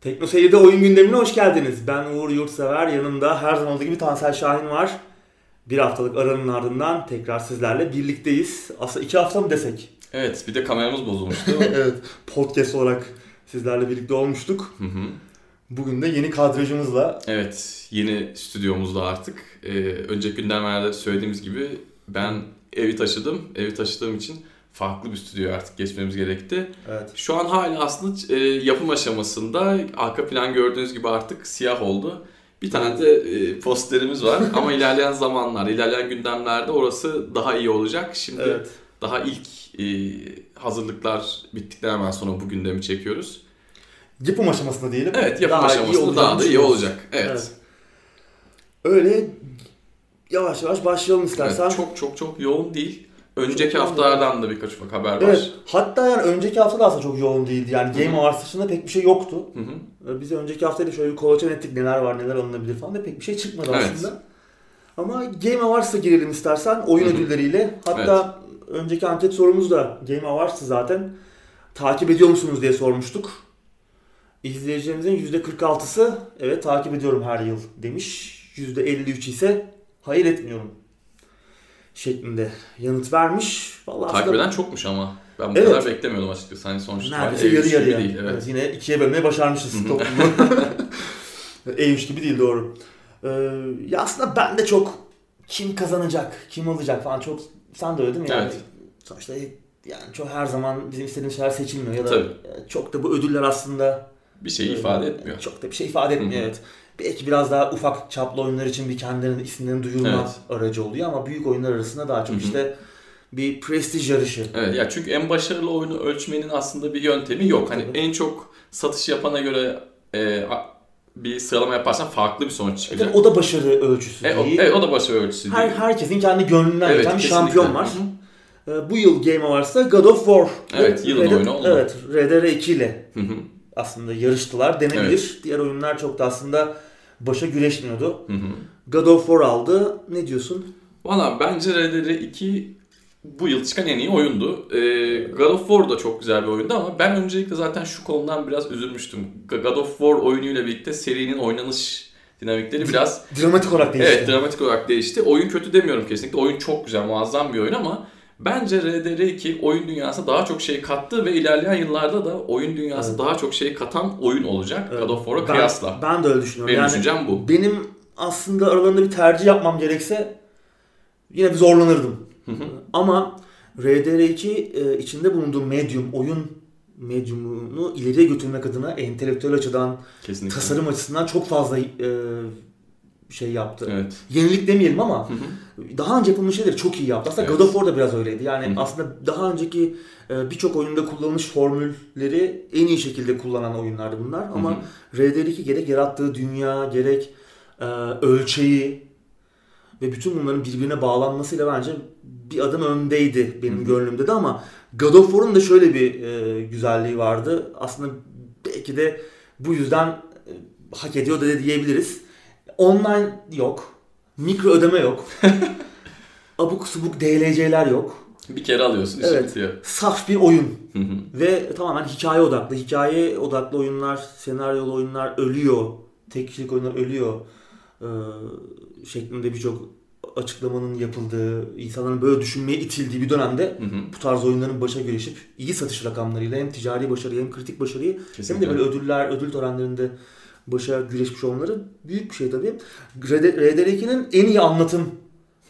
Tekno Seyir'de oyun gündemine hoş geldiniz. Ben Uğur Yurtsever, yanımda her zaman olduğu gibi Tansel Şahin var. Bir haftalık aranın ardından tekrar sizlerle birlikteyiz. Aslında iki hafta mı desek? Evet, bir de kameramız bozulmuştu. evet, podcast olarak sizlerle birlikte olmuştuk. Hı hı. Bugün de yeni kadrajımızla. Evet, yeni stüdyomuzda artık. Ee, önceki gündemlerde söylediğimiz gibi ben evi taşıdım. Evi taşıdığım için farklı bir stüdyoya artık geçmemiz gerekti. Evet. Şu an hala aslında e, yapım aşamasında. Arka plan gördüğünüz gibi artık siyah oldu. Bir tane de e, posterimiz var ama ilerleyen zamanlar, ilerleyen gündemlerde orası daha iyi olacak. Şimdi Evet. daha ilk e, hazırlıklar bittikten hemen sonra bu gündemi çekiyoruz. Yapım aşamasında diyelim. Evet, yapım Daha aşamasında daha da iyi olacak. Evet. Evet. Öyle yavaş yavaş başlayalım istersen. Evet, çok çok çok yoğun değil. Önceki yoğun haftalardan da birkaç ufak haber var. Evet. Hatta yani önceki hafta da aslında çok yoğun değildi. Yani Game Awards dışında pek bir şey yoktu. Hı hı. Ee, Biz önceki haftayla şöyle bir kolaçan ettik neler var neler alınabilir falan da pek bir şey çıkmadı Evet. aslında. Ama Game Awards'a girelim istersen oyun Hı hı. ödülleriyle. Hatta önceki anket sorumuz da Game Awards'ı zaten. Takip ediyor musunuz diye sormuştuk. İzleyicilerimizin %46'sı evet takip ediyorum her yıl demiş. %53 ise hayır etmiyorum şeklinde yanıt vermiş. Vallahi Takip aslında eden çokmuş ama. Ben bu Evet. kadar beklemiyordum açıkçası. Hani sonuçta neredeyse ev yarı yarıya. değil. Evet. Evet. yine ikiye bölmeye başarmışız toplumu. Ev gibi değil doğru. Ee, ya aslında ben de çok kim kazanacak, kim alacak falan çok sen de öyle değil mi? Yani, Evet. Sonuçta yani çok her zaman bizim istediğimiz şeyler seçilmiyor ya da Tabii. e, çok da bu ödüller aslında Bir şey e, ifade etmiyor. Çok da bir şey ifade etmiyor Hı hı. evet. Belki biraz daha ufak çaplı oyunlar için bir kendilerinin isimlerini duyurma Evet. aracı oluyor ama büyük oyunlar arasında daha çok işte bir prestij yarışı. Evet ya çünkü en başarılı oyunu ölçmenin aslında bir yöntemi yok. Hani Tabii. en çok satış yapana göre e, bir sıralama yaparsan farklı bir sonuç çıkacak. Evet, o da başarı ölçüsü E, o, değil. evet, o da başarı ölçüsü Her, değil. herkesin kendi gönlünden Evet, geçen bir şampiyon var. Hı hı. Ee, Bu yıl Game Awards'ta God of War. Evet, ve yılın Red- oyunu oldu. Evet, RDR2 ile Hı hı. aslında yarıştılar denebilir. Diğer oyunlar çok da aslında başa güreşmiyordu. Hı hı. God of War aldı. Ne diyorsun? Valla bence RDR 2 bu yıl çıkan en iyi oyundu. Ee, God of War da çok güzel bir oyundu ama ben öncelikle zaten şu konudan biraz üzülmüştüm. God of War oyunuyla birlikte serinin oynanış dinamikleri biraz Dramatik olarak değişti. evet dramatik olarak değişti. Oyun kötü demiyorum kesinlikle. Oyun çok güzel, muazzam bir oyun ama bence RDR 2 oyun dünyasına daha çok şey kattı ve ilerleyen yıllarda da oyun dünyası Evet. daha çok şey katan oyun olacak Evet. God of War'a Ben- kıyasla. Ben de öyle düşünüyorum. Benim yani düşüncem bu. benim aslında aralarında bir tercih yapmam gerekse yine bir zorlanırdım. Hı hı. Ama RDR2 e, içinde bulunduğu medium, oyun medyumunu ileriye götürmek adına entelektüel açıdan, Kesinlikle. tasarım açısından çok fazla e, şey yaptı. Evet. Yenilik demeyelim ama Hı hı. daha önce yapılmış şeyleri çok iyi yaptı. Aslında Evet. God of War da biraz öyleydi. Yani Hı. aslında daha önceki e, birçok oyunda kullanılmış formülleri en iyi şekilde kullanan oyunlardı bunlar. Ama RDR2 gerek yarattığı dünya, gerek e, ölçeği ve bütün bunların birbirine bağlanmasıyla bence bir adım öndeydi benim Hı hı. gönlümde de ama God of War'un da şöyle bir e, güzelliği vardı. Aslında belki de bu yüzden e, hak ediyor da diyebiliriz. Online yok. Mikro ödeme yok. Abuk subuk DLC'ler yok. Bir kere alıyorsun, Evet. bitiyor. Saf bir oyun. Hı hı. Ve tamamen hikaye odaklı. Hikaye odaklı oyunlar, senaryolu oyunlar ölüyor. Tek kişilik oyunlar ölüyor. Ee, şeklinde birçok açıklamanın yapıldığı, insanların böyle düşünmeye itildiği bir dönemde Hı hı. bu tarz oyunların başa güreşip iyi satış rakamlarıyla hem ticari başarıyı hem kritik başarıyı hem Kesinlikle. de böyle ödüller, ödül törenlerinde başa güreşmiş olmaları büyük bir şey tabii. RDR2'nin en iyi anlatım,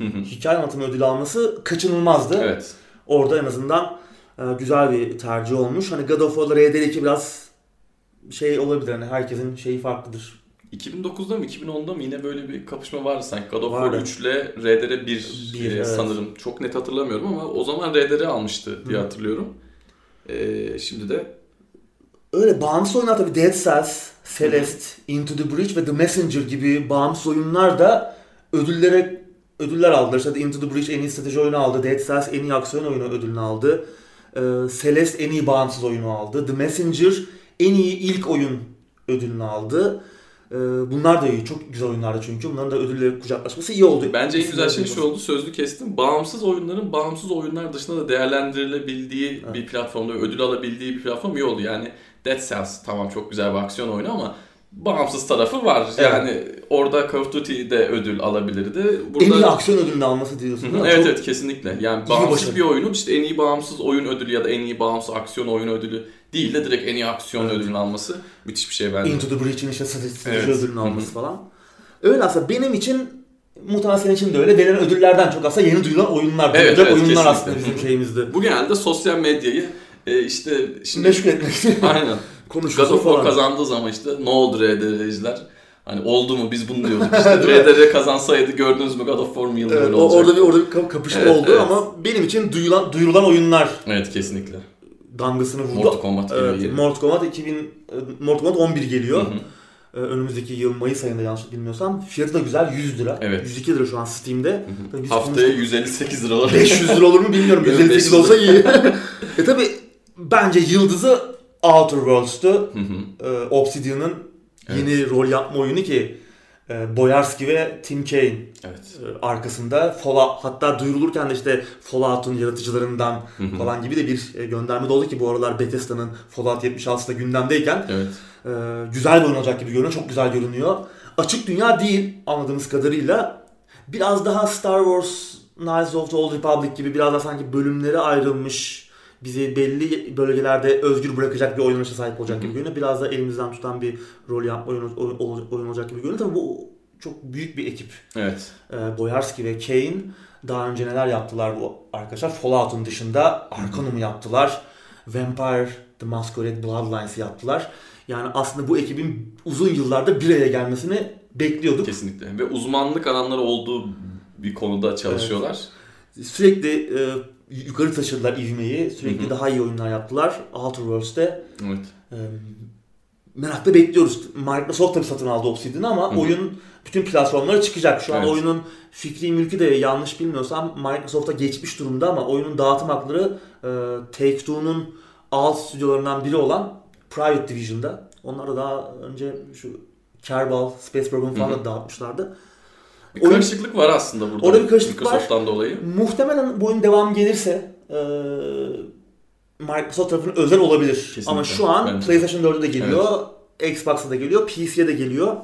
hikaye anlatımı ödülü alması kaçınılmazdı. Evet. Orada en azından e, güzel bir tercih olmuş. Hani God of War'la RDR2 biraz şey olabilir hani herkesin şeyi farklıdır. 2009'da mı 2010'da mı yine böyle bir kapışma vardı sanki. God of. War 3 ile RDR 1, Bir, e, evet. sanırım. Çok net hatırlamıyorum ama o zaman RDR almıştı diye Hı. hatırlıyorum. E, şimdi de Öyle bağımsız oyunlar tabii Dead Cells, Celeste, Into the Breach ve The Messenger gibi bağımsız oyunlar da ödüllere ödüller aldılar. İşte Into the Breach en iyi strateji oyunu aldı. Dead Cells en iyi aksiyon oyunu ödülünü aldı. Ee, Celeste en iyi bağımsız oyunu aldı. The Messenger en iyi ilk oyun ödülünü aldı. Ee, bunlar da iyi. Çok güzel oyunlardı çünkü. Bunların da ödülle kucaklaşması iyi oldu. bence en güzel şey şu oldu. Sözlü kestim. Bağımsız oyunların bağımsız oyunlar dışında da değerlendirilebildiği Evet. bir platformda ödül alabildiği bir platform iyi oldu. Yani Dead Cells tamam çok güzel bir aksiyon oyunu ama bağımsız tarafı var. Evet. Yani orada Call of Duty'de ödül alabilirdi. En iyi aksiyon ödülünü alması diyorsun değil mi? Evet Çok- evet kesinlikle. Yani bağımsız bir oyunun işte en iyi bağımsız oyun ödülü ya da en iyi bağımsız aksiyon oyun ödülü değil de direkt en iyi aksiyon Evet. ödülünü alması müthiş bir şey bence. Into the Breach'in işte strateji Evet. ödülünü alması falan. Öyle aslında benim için muhtemelen senin için de öyle. Verilen ödüllerden çok aslında yeni duyulan oyunlar. Evet, evet, oyunlar kesinlikle. aslında bizim şeyimizde. Bu genelde sosyal medyayı e, işte şimdi Meşgul etmek aynen. God War falan. kazandığı zaman işte ne oldu RDR'ciler? Hani oldu mu biz bunu diyorduk işte. RDR kazansaydı gördünüz mü God of War mı yılı Evet, böyle olacak. orada bir orada bir kap- kapışma Evet, oldu evet. ama benim için duyulan duyurulan oyunlar Evet kesinlikle. damgasını vurdu. Mortal Kombat geliyor Evet. Mortal Kombat 2000 e, Mortal Kombat 11 geliyor. Hı hı. Ee, Önümüzdeki yıl Mayıs ayında yanlış bilmiyorsam. Fiyatı da güzel 100 lira. Evet. 102 lira şu an Steam'de. Tabii biz Haftaya 158 liralar. 500 lira olur mu bilmiyorum. Evet, 158 500 olsa iyi. e tabi bence yıldızı Outer Worlds'tu. Ee, Obsidian'ın yeni rol yapma oyunu ki e, Boyarski ve Tim Kaine Evet. e, arkasında Fallout hatta duyurulurken de işte Fallout'un yaratıcılarından Hı hı. falan gibi de bir e, gönderme de oldu ki bu aralar Bethesda'nın Fallout 76'da gündemdeyken Evet. e, güzel bir oyun olacak gibi görünüyor. Çok güzel görünüyor. Açık dünya değil anladığımız kadarıyla. Biraz daha Star Wars Knights of the Old Republic gibi biraz daha sanki bölümlere ayrılmış bizi belli bölgelerde özgür bırakacak bir oynanışa sahip olacak gibi görünüyor. Biraz da elimizden tutan bir rol yapma oyun, oyun, oyun olacak gibi görünüyor. Tabii bu çok büyük bir ekip. Evet. Ee, Boyarski ve Kane daha önce neler yaptılar bu arkadaşlar? Fallout'un dışında Arcanum'u yaptılar. Vampire The Masquerade Bloodlines'ı yaptılar. Yani aslında bu ekibin uzun yıllarda bir araya gelmesini bekliyorduk. Kesinlikle. Ve uzmanlık alanları olduğu bir konuda çalışıyorlar. Sürekli e, yukarı taşıdılar ivmeyi. Sürekli Hı hı. daha iyi oyunlar yaptılar. Outer Worlds'te Evet. e, merakla bekliyoruz. Microsoft tabii satın aldı Obsidian'ı ama Hı hı. oyun bütün platformlara çıkacak. Şu an Evet. oyunun fikri mülkü de yanlış bilmiyorsam Microsoft'a geçmiş durumda ama oyunun dağıtım hakları e, Take-Two'nun alt stüdyolarından biri olan Private Division'da. Onlar da daha önce şu Kerbal, Space Program falan da dağıtmışlardı. Bir Oyun- karışıklık var aslında burada. Orada bir karışıklık var. Microsoft'tan dolayı. Muhtemelen bu oyun devam gelirse e, Microsoft tarafının özel olabilir. Kesinlikle. Ama şu an Bence. PlayStation 4'e de geliyor, Xbox'a da geliyor, PC'ye de geliyor.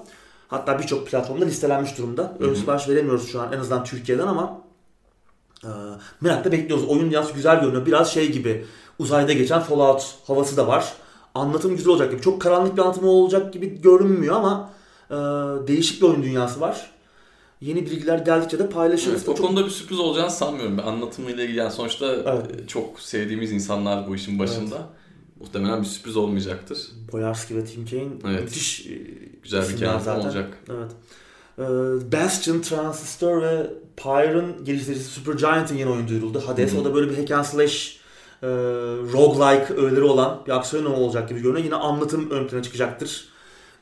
Hatta birçok platformda listelenmiş durumda. Ön sipariş veremiyoruz şu an en azından Türkiye'den ama e, merakla bekliyoruz. Oyun yalnız güzel görünüyor. Biraz şey gibi uzayda geçen Fallout havası da var. Anlatım güzel olacak gibi. Çok karanlık bir anlatım olacak gibi görünmüyor ama e, değişik bir oyun dünyası var. Yeni bilgiler geldikçe de paylaşırız. Evet, o Çok- konuda bir sürpriz olacağını sanmıyorum. Ben anlatımıyla ilgili yani sonuçta Evet. e, çok sevdiğimiz insanlar bu işin başında. Muhtemelen bir sürpriz olmayacaktır. Boyarski ve Tim Kaine Evet. müthiş e, Güzel bir hikaye olacak. Evet. Ee, Bastion, Transistor ve Pyre'ın geliştiricisi Supergiant'ın yeni oyun duyuruldu. Hades. Hı hı. O da böyle bir hack and slash e, roguelike öğeleri olan bir aksiyon olacak gibi görünüyor. Yine anlatım ön plana çıkacaktır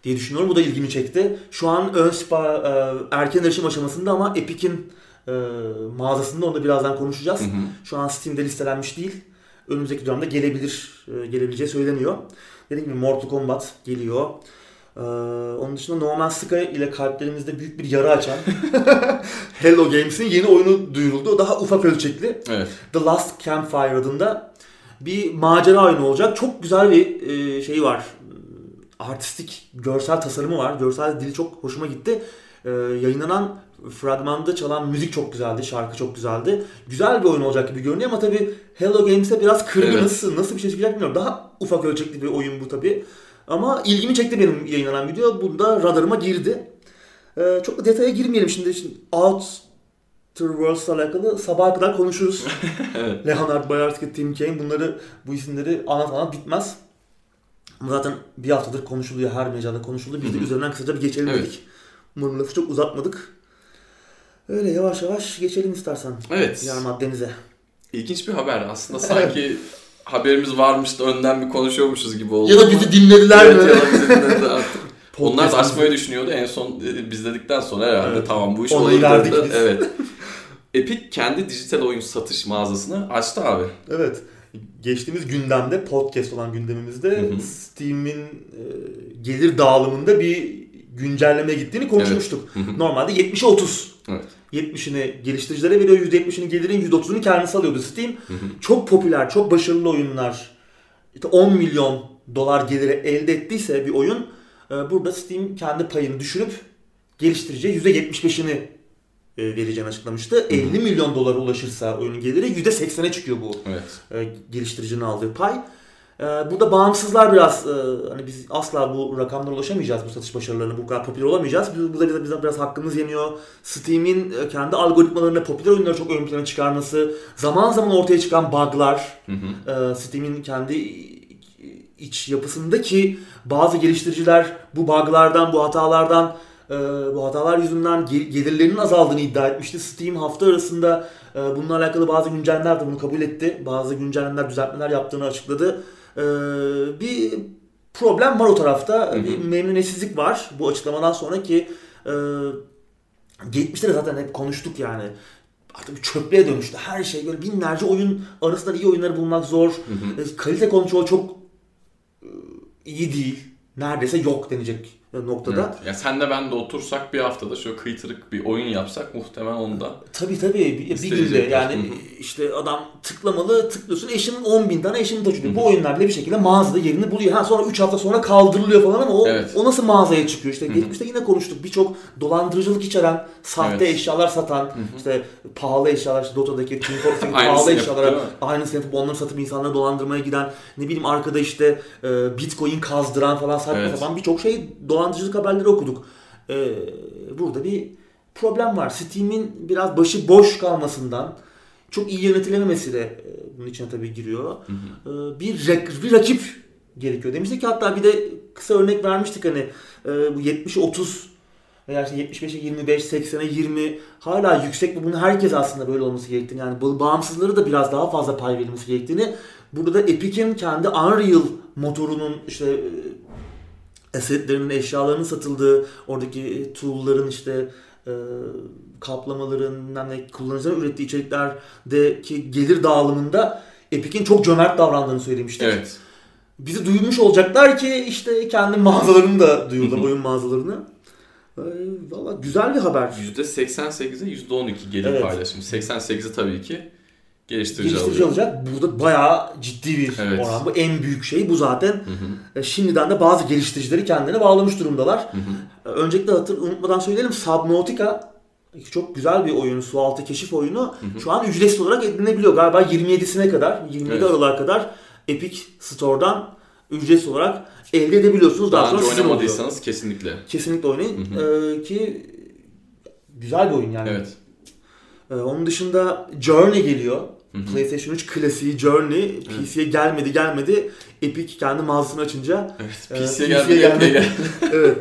diye düşünüyorum. Bu da ilgimi çekti. Şu an ön sipa, e, erken erişim aşamasında ama Epic'in e, mağazasında onu da birazdan konuşacağız. Hı hı. Şu an Steam'de listelenmiş değil. Önümüzdeki dönemde gelebilir, e, gelebileceği söyleniyor. Dediğim gibi Mortal Kombat geliyor. Ee, onun dışında No Man's Sky ile kalplerimizde büyük bir yara açan Hello Games'in yeni oyunu duyuruldu. O daha ufak ölçekli. Evet. The Last Campfire adında bir macera oyunu olacak. Çok güzel bir e, şeyi var. Artistik görsel tasarımı var. Görsel dili çok hoşuma gitti. E, yayınlanan fragmanda çalan müzik çok güzeldi. Şarkı çok güzeldi. Güzel bir oyun olacak gibi görünüyor ama tabii Hello Games'e biraz kırgınız. Nasıl bir şey çıkacak bilmiyorum. Daha ufak ölçekli bir oyun bu tabii. Ama ilgimi çekti benim yayınlanan video. Bunda radarıma girdi. E, çok da detaya girmeyelim şimdi. şimdi Outer Worlds'la alakalı sabaha kadar konuşuruz. evet. Leonard Boyarski, Tim Kaine bunları bu isimleri anlat anlat bitmez. Zaten bir haftadır konuşuluyor, her mecrada konuşuluyor. Biz de üzerinden kısaca bir geçelim Evet. dedik. Umarım lafı çok uzatmadık. Öyle yavaş yavaş geçelim istersen. Evet. Diğer maddemize. İlginç bir haber. Aslında sanki haberimiz varmış da önden bir konuşuyormuşuz gibi oldu. Ya da bizi dinlediler evet, mi? ya da bizi dinlediler artık. Onlar da açmayı düşünüyordu. En son e, biz dedikten sonra herhalde Evet. tamam bu iş Onayı olur verdik biz. Evet. Epic kendi dijital oyun satış mağazasını açtı abi. Evet. Geçtiğimiz gündemde, podcast olan gündemimizde. Steam'in e, gelir dağılımında bir güncelleme gittiğini konuşmuştuk. Hı hı. Normalde 70'e 30. Evet. 70'ini geliştiricilere veriyor, %70'ini gelirin %30'unu kendisi alıyordu Steam. Hı hı. Çok popüler, çok başarılı oyunlar. İşte 10 milyon dolar geliri elde ettiyse bir oyun e, burada Steam kendi payını düşürüp geliştiriciye %75'ini e, vereceğini açıklamıştı. 50 milyon dolara ulaşırsa oyunun geliri %80'e çıkıyor bu Evet. e, geliştiricinin aldığı pay. E, burada bağımsızlar biraz e, hani biz asla bu rakamlara ulaşamayacağız bu satış başarılarına bu kadar popüler olamayacağız. Biz, burada bize, bize biraz hakkımız yeniyor. Steam'in e, kendi algoritmalarında popüler oyunları çok ön plana çıkarması, zaman zaman ortaya çıkan bug'lar, e, Steam'in kendi iç yapısındaki bazı geliştiriciler bu bug'lardan, bu hatalardan, e, bu hatalar yüzünden gel- gelirlerinin azaldığını iddia etmişti. Steam hafta arasında e, bununla alakalı bazı güncellemeler de bunu kabul etti. Bazı güncellemeler, düzeltmeler yaptığını açıkladı. E, bir problem var o tarafta. Hı hı. Bir memnuniyetsizlik var bu açıklamadan sonra ki e, geçmişte de zaten hep konuştuk yani. Artık bir çöplüğe dönüştü. Her şey böyle binlerce oyun arasında iyi oyunları bulmak zor. Hı hı. Kalite kontrol çok e, iyi değil. Neredeyse yok denecek noktada. Evet. Ya sen de ben de otursak bir haftada şöyle kıytırık bir oyun yapsak muhtemelen onu da Tabii tabii bir, bir günde yani işte adam tıklamalı tıklıyorsun eşinin 10 bin tane eşini taşıyor. Bu oyunlar bile bir şekilde mağazada yerini buluyor. Ha sonra 3 hafta sonra kaldırılıyor falan ama o, Evet. o nasıl mağazaya çıkıyor? İşte hı. geçmişte yine konuştuk birçok dolandırıcılık içeren sahte Evet. eşyalar satan işte pahalı eşyalar işte Dota'daki Team Fortress'taki Aynısını pahalı eşyalara aynısını yapıp onları satıp insanları dolandırmaya giden ne bileyim arkada işte e, bitcoin kazdıran falan saçma Evet. sapan birçok şey dolandırıcılık haberleri okuduk. E, burada bir problem var. Steam'in biraz başı boş kalmasından çok iyi yönetilememesi de e, bunun içine tabii giriyor. E, bir, rak- bir rakip gerekiyor. Demiştik ki hatta bir de kısa örnek vermiştik hani e, bu 70'e 30 veya işte 75'e 25, 80'e 20 hala yüksek ve bunun herkes aslında böyle olması gerektiğini yani bağımsızları da biraz daha fazla pay verilmesi gerektiğini burada da Epic'in kendi Unreal motorunun işte e, asetlerinin, eşyalarının satıldığı, oradaki tool'ların işte e, kaplamaların, ne, kullanıcıların ürettiği içeriklerdeki gelir dağılımında Epic'in çok cömert davrandığını söylemiştik. Evet. Bizi duymuş olacaklar ki işte kendi mağazalarını da duyurdular, oyun mağazalarını. E, Valla güzel bir haber. %88'e %12 gelir Evet. paylaşımı. 88'i tabii ki geliştirici, Geliştirici alıyor. olacak. Burada bayağı ciddi bir Evet. oran. Bu en büyük şey. Bu zaten Hı hı. e, şimdiden de bazı geliştiricileri kendine bağlamış durumdalar. Hı hı. E, Öncelikle hatır, unutmadan söyleyelim Subnautica çok güzel bir oyun. Sualtı keşif oyunu. Şu an ücretsiz olarak edinebiliyor. Galiba 27'sine kadar, 27 Evet. Aralık'a kadar Epic Store'dan ücretsiz olarak elde edebiliyorsunuz. Daha, Daha önce sonra oluyor. oynamadıysanız kesinlikle. Kesinlikle oynayın. Hı E, ki güzel bir oyun yani. Evet. Ee, onun dışında Journey geliyor. Hı hı. PlayStation 3 klasiği Journey. PC'ye gelmedi gelmedi. Epic kendi mağazasını açınca. Evet. e, PC'ye gelmedi, gelmedi. Apple'ye geldi. evet.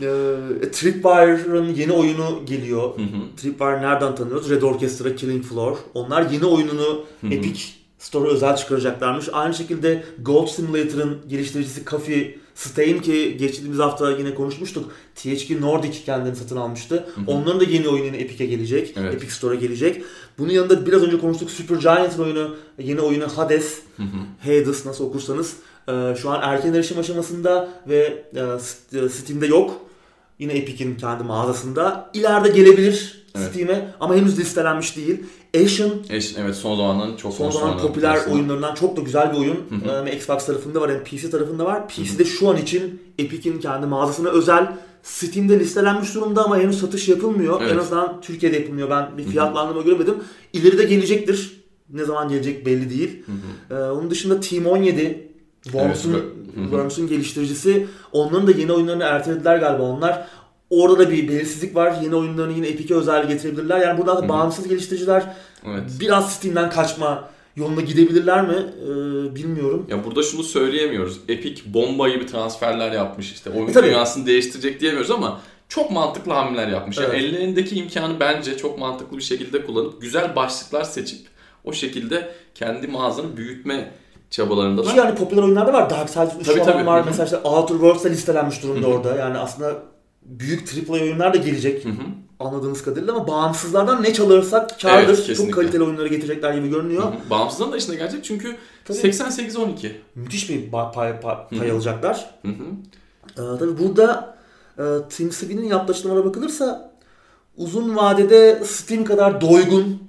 Ee, Tripwire'ın yeni oyunu geliyor. Hı hı. Tripwire nereden tanıyoruz? Red Orchestra, Killing Floor. Onlar yeni oyununu Hı hı. Epic Store'a özel çıkaracaklarmış. Aynı şekilde Gold Simulator'ın geliştiricisi Coffee Stain ki geçtiğimiz hafta yine konuşmuştuk. THQ Nordic kendini satın almıştı. hı. Onların da yeni oyunu yine Epic'e gelecek. Evet. Epic Store'a gelecek. Bunun yanında biraz önce konuştuk Super Giant'ın oyunu, yeni oyunu Hades. Hı hı. Hades nasıl okursanız. Ee, şu an erken erişim aşamasında ve e, e, Steam'de yok. Yine Epic'in kendi mağazasında. İleride gelebilir Evet. Steam'e ama henüz listelenmiş değil. Ashen Eş- Evet son zamanların çok son zaman popüler aslında. oyunlarından çok da güzel bir oyun. Hı hı. Ee, Xbox tarafında var hem PC tarafında var. PC'de şu an için Epic'in kendi mağazasına özel Steam'de listelenmiş durumda ama henüz satış yapılmıyor. Evet. En azından Türkiye'de yapılmıyor. Ben bir fiyatlandırma göremedim. İleride gelecektir. Ne zaman gelecek belli değil. Hı hı. Ee, onun dışında Team 17 Worms'un Evet. Worms'un geliştiricisi. Onların da yeni oyunlarını ertelediler galiba onlar. Orada da bir belirsizlik var. Yeni oyunlarını yine Epic'e özel getirebilirler. Yani burada da hı. bağımsız geliştiriciler Evet. biraz Steam'den kaçma yoluna gidebilirler mi? Ee, bilmiyorum. Ya burada şunu söyleyemiyoruz. Epic bomba gibi transferler yapmış işte. Oyun E dünyasını değiştirecek diyemiyoruz ama çok mantıklı hamleler yapmış. Yani Evet. ellerindeki imkanı bence çok mantıklı bir şekilde kullanıp güzel başlıklar seçip o şekilde kendi mağazanı büyütme çabalarındalar. Ki yani popüler oyunlarda var. Darksiders 3 Tabii, tabii. var. Mesela işte Outer Worlds da listelenmiş durumda orada. Yani aslında büyük AAA oyunlar da gelecek Hı hı. anladığımız kadarıyla ama bağımsızlardan ne çalırsak kardır. Evet, Çok kaliteli oyunları getirecekler gibi görünüyor. Hı hı. Bağımsızdan da işine gelecek çünkü Tabii. 88-12. Müthiş bir pay, pay, Hı pay hı. alacaklar. Hı hı. Ee, tabii burada e, Tim Sweeney'nin yaptığı açıklamalara bakılırsa uzun vadede Steam kadar doygun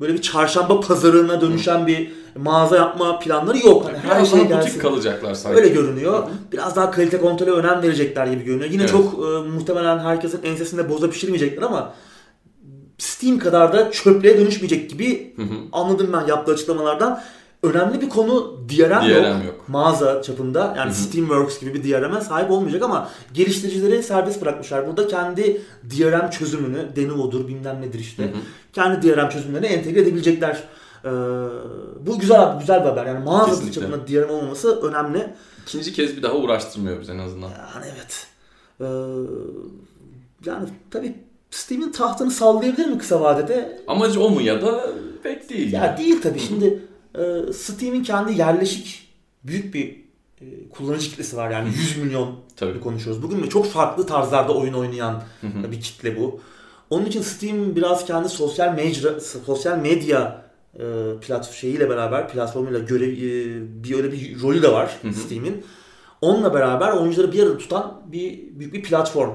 böyle bir çarşamba pazarına dönüşen bir mağaza yapma planları yok. Hani her şey daha gelsin. butik kalacaklar sanki. Öyle görünüyor. Biraz daha kalite kontrole önem verecekler gibi görünüyor. Yine Evet. çok e, muhtemelen herkesin ensesinde boza pişirmeyecekler ama Steam kadar da çöplüğe dönüşmeyecek gibi Hı hı. anladım ben yaptığı açıklamalardan. Önemli bir konu DRM, yok. DRM yok. Mağaza çapında yani Hı hı. Steamworks gibi bir DRM'e sahip olmayacak ama geliştiricileri serbest bırakmışlar. Burada kendi DRM çözümünü, Denuvo'dur bilmem nedir işte. Hı hı. Kendi DRM çözümlerini entegre edebilecekler. Ee, bu güzel güzel bir haber. Yani mağaza Kesinlikle. çapında DRM olmaması önemli. İkinci kez bir daha uğraştırmıyor bizi en azından. Yani evet. Ee, yani tabii Steam'in tahtını sallayabilir mi kısa vadede? Amacı o mu ya da pek değil. Ya değil tabii. Şimdi e, Steam'in kendi yerleşik büyük bir e, kullanıcı kitlesi var. Yani 100 milyon Tabii. konuşuyoruz. Bugün ve çok farklı tarzlarda oyun oynayan bir kitle bu. Onun için Steam biraz kendi sosyal mecra, sosyal medya e, platform şeyiyle beraber platformuyla görev e, bir öyle bir rolü de var. Steam'in. Onunla beraber oyuncuları bir arada tutan bir büyük bir platform.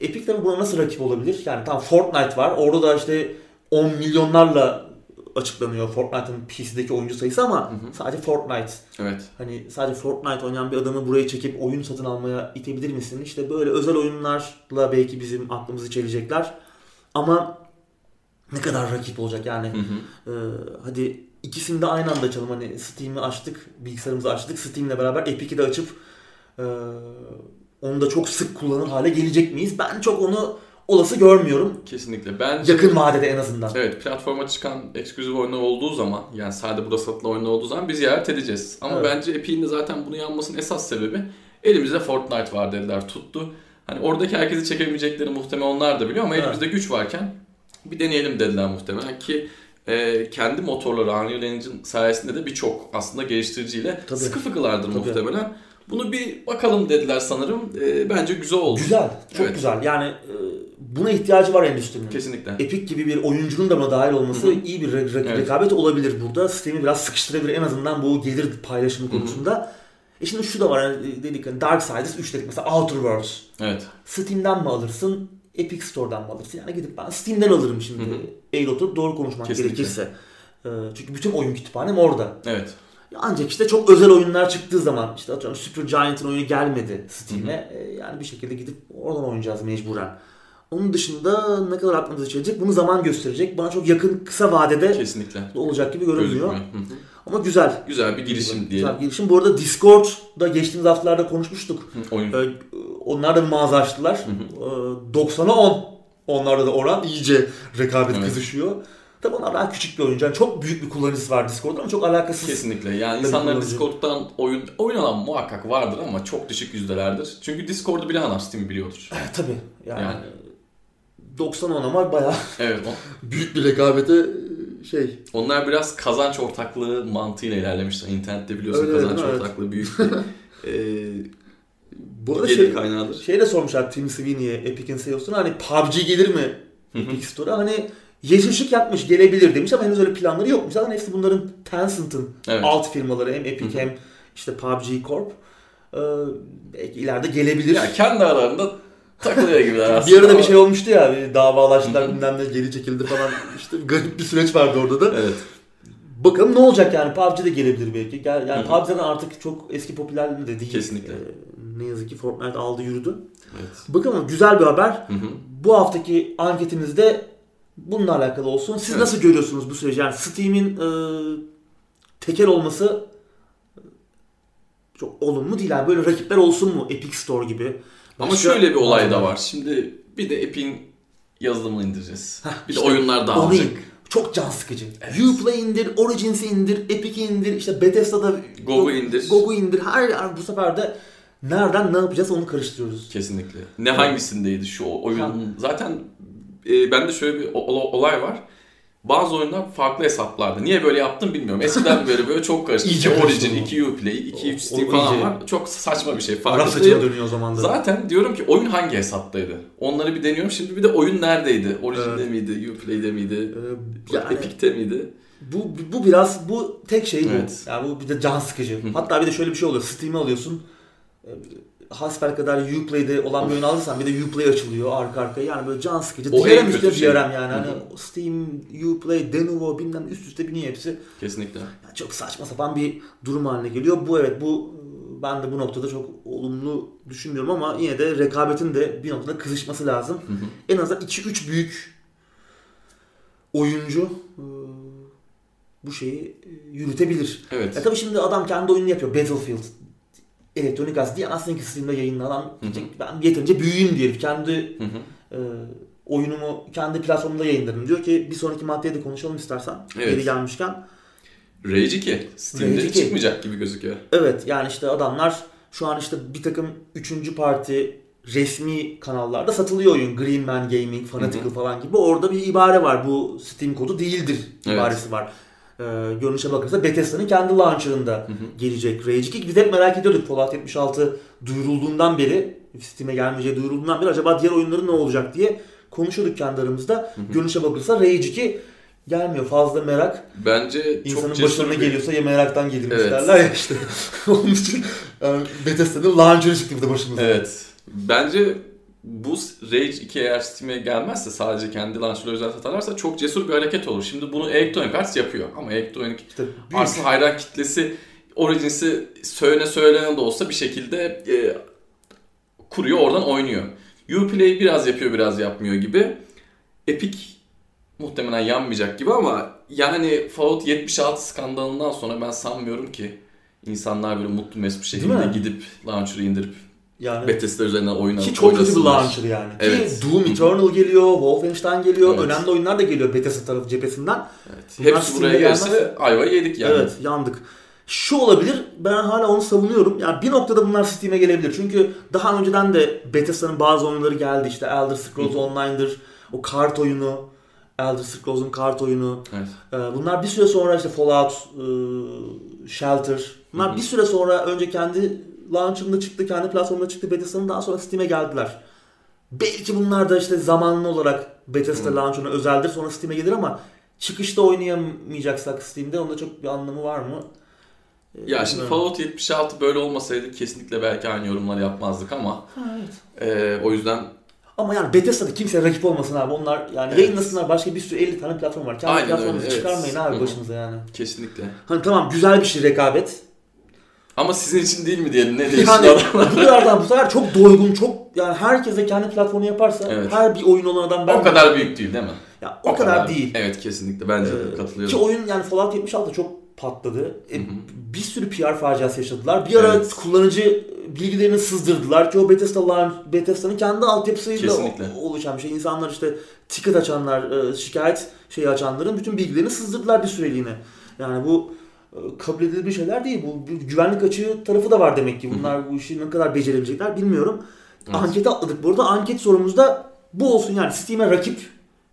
Epic tabi buna nasıl rakip olabilir? Yani tam Fortnite var. Orada da işte 10 milyonlarla açıklanıyor Fortnite'ın PC'deki oyuncu sayısı ama Hı hı. sadece Fortnite. Evet. Hani sadece Fortnite oynayan bir adamı buraya çekip oyun satın almaya itebilir misin? İşte böyle özel oyunlarla belki bizim aklımızı çelecekler. Ama ne kadar rakip olacak yani. Hı hı. Ee, hadi ikisini de aynı anda açalım. Hani Steam'i açtık, bilgisayarımızı açtık. Steam'le beraber Epic'i de açıp e, onu da çok sık kullanır hale gelecek miyiz? Ben çok onu olası görmüyorum. Kesinlikle. Bence Yakın vadede en azından. Evet platforma çıkan ekskluzif oyunlar olduğu zaman yani sadece burada satılan oyunlar olduğu zaman biz ziyaret edeceğiz. Ama Evet. bence Epic'in de zaten bunu yanmasının esas sebebi elimizde Fortnite var dediler tuttu. Hani oradaki herkesi çekemeyecekleri muhtemelen onlar da biliyor ama Evet. elimizde güç varken bir deneyelim dediler muhtemelen ki e, kendi motorları Unreal Engine sayesinde de birçok aslında geliştiriciyle Tabii. sıkı fıkılardır Tabii. muhtemelen. Bunu bir bakalım dediler sanırım. E, bence güzel oldu. Güzel, çok Evet. güzel. Yani e, buna ihtiyacı var endüstrinin. Kesinlikle. Epic gibi bir oyuncunun da buna dahil olması Hı hı. iyi bir re- re- Evet. rekabet olabilir burada. Steam'i biraz sıkıştırabilir en azından bu gelir paylaşımı Hı hı. konusunda. E şimdi şu da var hani dedik hani Darksiders 3 dedik mesela Outer Worlds. Evet. Steam'den mi alırsın? Epic Store'dan mı alırsın? Yani gidip ben Steam'den alırım şimdi. Hı hı. Eğil oturup doğru konuşmak Kesinlikle. gerekirse. E, çünkü bütün oyun kütüphanem orada. Evet. Ancak işte çok özel oyunlar çıktığı zaman işte atıyorum Super Giant'ın oyunu gelmedi Steam'e. E, Yani bir şekilde gidip oradan oynayacağız mecburen. Onun dışında ne kadar aklımıza çelecek bunu zaman gösterecek. Bana çok yakın kısa vadede Kesinlikle. olacak gibi görünmüyor. Ama güzel. Güzel bir girişim diyelim. Güzel bir girişim. Bu arada Discord'da geçtiğimiz haftalarda konuşmuştuk. Hı, Oyun. Ee, Onlar da bir mağaza açtılar. Ee, 90'a 10. Onlarda da oran iyice rekabet Evet. kızışıyor. Tabii onlar daha küçük bir oyuncu. Yani çok büyük bir kullanıcısı var Discord'da ama çok alakasız. Kesinlikle. Yani insanlar. Discord'dan oyun oynanan muhakkak vardır ama çok düşük yüzdelerdir. Çünkü Discord'u bilen adam Steam'i biliyordur. Eh, Tabii. Yani, Yani. 90 10 ama bayağı Evet. büyük bir rekabete şey. Onlar biraz kazanç ortaklığı mantığıyla ilerlemişler. İnternette biliyorsun Öyle, kazanç? Evet. ortaklığı büyük bir e, Bu arada şey, kaynağıdır. şey de sormuşlar Tim Sweeney'e Epic'in CEO'suna hani PUBG gelir mi. Epic Store'a? Hani yeşil ışık yapmış gelebilir demiş ama henüz öyle planları yokmuş. Zaten hepsi bunların Tencent'ın Evet. alt firmaları hem Epic hem işte PUBG Corp. Ee, belki ileride gelebilir. Ya kendi aralarında takılıyor gibiler aslında. bir arada bir şey olmuştu ya bir davalaştılar bilmem ne geri çekildi falan işte garip bir süreç vardı orada da. Evet. Bakalım ne olacak yani PUBG de gelebilir belki. Yani Hı hı. PUBG zaten artık çok eski popülerliğinde de değil. Kesinlikle. Ee, ne yazık ki Fortnite aldı yürüdü. Evet. Bakalım güzel bir haber. Hı hı. Bu haftaki anketimizde bununla alakalı olsun. Siz Evet. nasıl görüyorsunuz bu süreci? Yani Steam'in e, tekel olması çok olumlu değil. Yani böyle rakipler olsun mu? Epic Store gibi. Ama Başka şöyle bir olay da var. Şimdi bir de Epic'in yazılımını indireceğiz. bir de işte oyunlar da alacak. Çok can sıkıcı. Evet. Uplay indir, Origins'i indir, Epic'i indir, işte Bethesda'da GOG'u indir. GOG'u indir. Her bu sefer de nereden ne yapacağız onu karıştırıyoruz. Kesinlikle. Ne hangisindeydi şu oyun? Zaten e, bende şöyle bir olay var. Bazı oyunlar farklı hesaplarda. Niye böyle yaptım bilmiyorum. Eskiden böyle böyle çok karıştı. İyice İki karıştı Origin, bu. iki Uplay, iki O- Steam o falan iyice- var. Çok saçma bir şey. Saçına değil. dönüyor o zaman da. Zaten diyorum ki oyun hangi hesaptaydı? Onları bir deniyorum. Şimdi bir de oyun neredeydi? Origin'de Evet. miydi? Uplay'de miydi? Ee, yani Epic'te miydi? bu, bu biraz bu tek şey bu. Evet. Yani bu bir de can sıkıcı. Hı. Hatta bir de şöyle bir şey oluyor. Steam'i alıyorsun. Hasbel kadar Uplay'de olan bir oyun aldıysan bir de Uplay açılıyor arka arkaya yani böyle can sıkıcı. O kötü üstüne şey. DRM yani. Hani. Steam, Uplay, Denuvo bilmem üst üste biniyor hepsi. Kesinlikle. Yani çok saçma sapan bir durum haline geliyor. Bu evet bu ben de bu noktada çok olumlu düşünmüyorum ama yine de rekabetin de bir noktada kızışması lazım. Hı hı. En azından 2-3 büyük oyuncu e, bu şeyi e, yürütebilir. Evet. Ya tabii şimdi adam kendi oyununu yapıyor. Battlefield. Elektronik diye aslında ki Steam'de yayınlanan Hı hı. ben yeterince büyüğüm diyor. Kendi Hı hı. e, oyunumu kendi platformumda yayınlarım diyor ki bir sonraki maddeye de konuşalım istersen. Evet. Yeri gelmişken. Rage 2 Steam'de Rage 2. çıkmayacak gibi gözüküyor. Evet yani işte adamlar şu an işte bir takım üçüncü parti resmi kanallarda satılıyor oyun. Green Man Gaming, Fanatical Hı hı. falan gibi. Orada bir ibare var. Bu Steam kodu değildir Evet. ibaresi var. Ee, görünüşe bakılırsa Bethesda'nın kendi launcher'ında Hı hı. gelecek Rage 2. Biz hep merak ediyorduk Fallout 76 duyurulduğundan beri, Steam'e gelmeyeceği duyurulduğundan beri acaba diğer oyunların ne olacak diye konuşuyorduk kendi aramızda. Hı hı. Görünüşe bakılırsa Rage 2 gelmiyor. Fazla merak Bence çok İnsanın cesur başına bir... geliyorsa ya meraktan gelirmiş Evet. derler ya işte. Onun için yani Bethesda'nın launcher'ı çıktı bir de başımıza. Evet. Bence bu Rage 2 eğer Steam'e gelmezse sadece kendi launcher'ları özel satarlarsa çok cesur bir hareket olur. Şimdi bunu Electronic Arts yapıyor ama Electronic İşte büyük. Arts'ın hayran kitlesi Origins'i söylene söylene de olsa bir şekilde e, kuruyor oradan oynuyor. Uplay biraz yapıyor biraz yapmıyor gibi. Epic muhtemelen yanmayacak gibi ama yani Fallout 76 skandalından sonra ben sanmıyorum ki insanlar böyle mutlu mesut bir şekilde gidip launcher'ı indirip yani Bethesda üzerinden oyun ki çok kötü bir launcher yani. Evet. Ki Doom Eternal geliyor, Wolfenstein geliyor, Evet. önemli oyunlar da geliyor Bethesda tarafı cephesinden. Evet. Bunlar Hepsi buraya gelse ayva yedik yani. Evet, yandık. Şu olabilir, ben hala onu savunuyorum. Yani bir noktada bunlar Steam'e gelebilir. Çünkü daha önceden de Bethesda'nın bazı oyunları geldi. İşte Elder Scrolls Hı. Online'dır, o kart oyunu, Elder Scrolls'un kart oyunu. Evet. Ee, Bunlar bir süre sonra işte Fallout, e, Shelter. Bunlar Hı hı. bir süre sonra önce kendi launcher'ında çıktı, kendi platformunda çıktı Bethesda'nın daha sonra Steam'e geldiler. Belki bunlar da işte zamanlı olarak Bethesda Hı. launcher'ına özeldir sonra Steam'e gelir ama çıkışta oynayamayacaksak Steam'de onda çok bir anlamı var mı? Ee, Ya şimdi. Fallout 76 böyle olmasaydı kesinlikle belki aynı yorumları yapmazdık ama Ha, evet. e, o yüzden Ama yani Bethesda'da kimse rakip olmasın abi. Onlar yani Evet. yayınlasınlar başka bir sürü 50 tane platform var. Kendi Aynen platformunuzu öyle, evet. çıkarmayın abi Hı hı. başınıza yani. kesinlikle. Hani tamam güzel bir şey rekabet. Ama sizin için değil mi diyelim ne değişti Yani adamlar? bu kadardan bu sefer çok doygun, çok yani herkese kendi platformu yaparsa Evet. her bir oyun olan adam ben O kadar büyük değil değil mi? Ya o, kadar, değil. Evet kesinlikle bence de Ee, Ki katılıyorum. oyun yani Fallout 76 çok patladı. E, bir sürü PR faciası yaşadılar. Bir ara Evet. kullanıcı bilgilerini sızdırdılar ki o Bethesda launch, Bethesda'nın kendi altyapısıyla Kesinlikle. o- oluşan bir şey. İnsanlar işte ticket açanlar, e, şikayet şeyi açanların bütün bilgilerini sızdırdılar bir süreliğine. Yani bu kabul edilebilir şeyler değil. Bu güvenlik açığı tarafı da var demek ki. Bunlar bu işi ne kadar becerebilecekler bilmiyorum. Evet. Ankete atladık. Burada anket sorumuzda bu olsun yani Steam'e rakip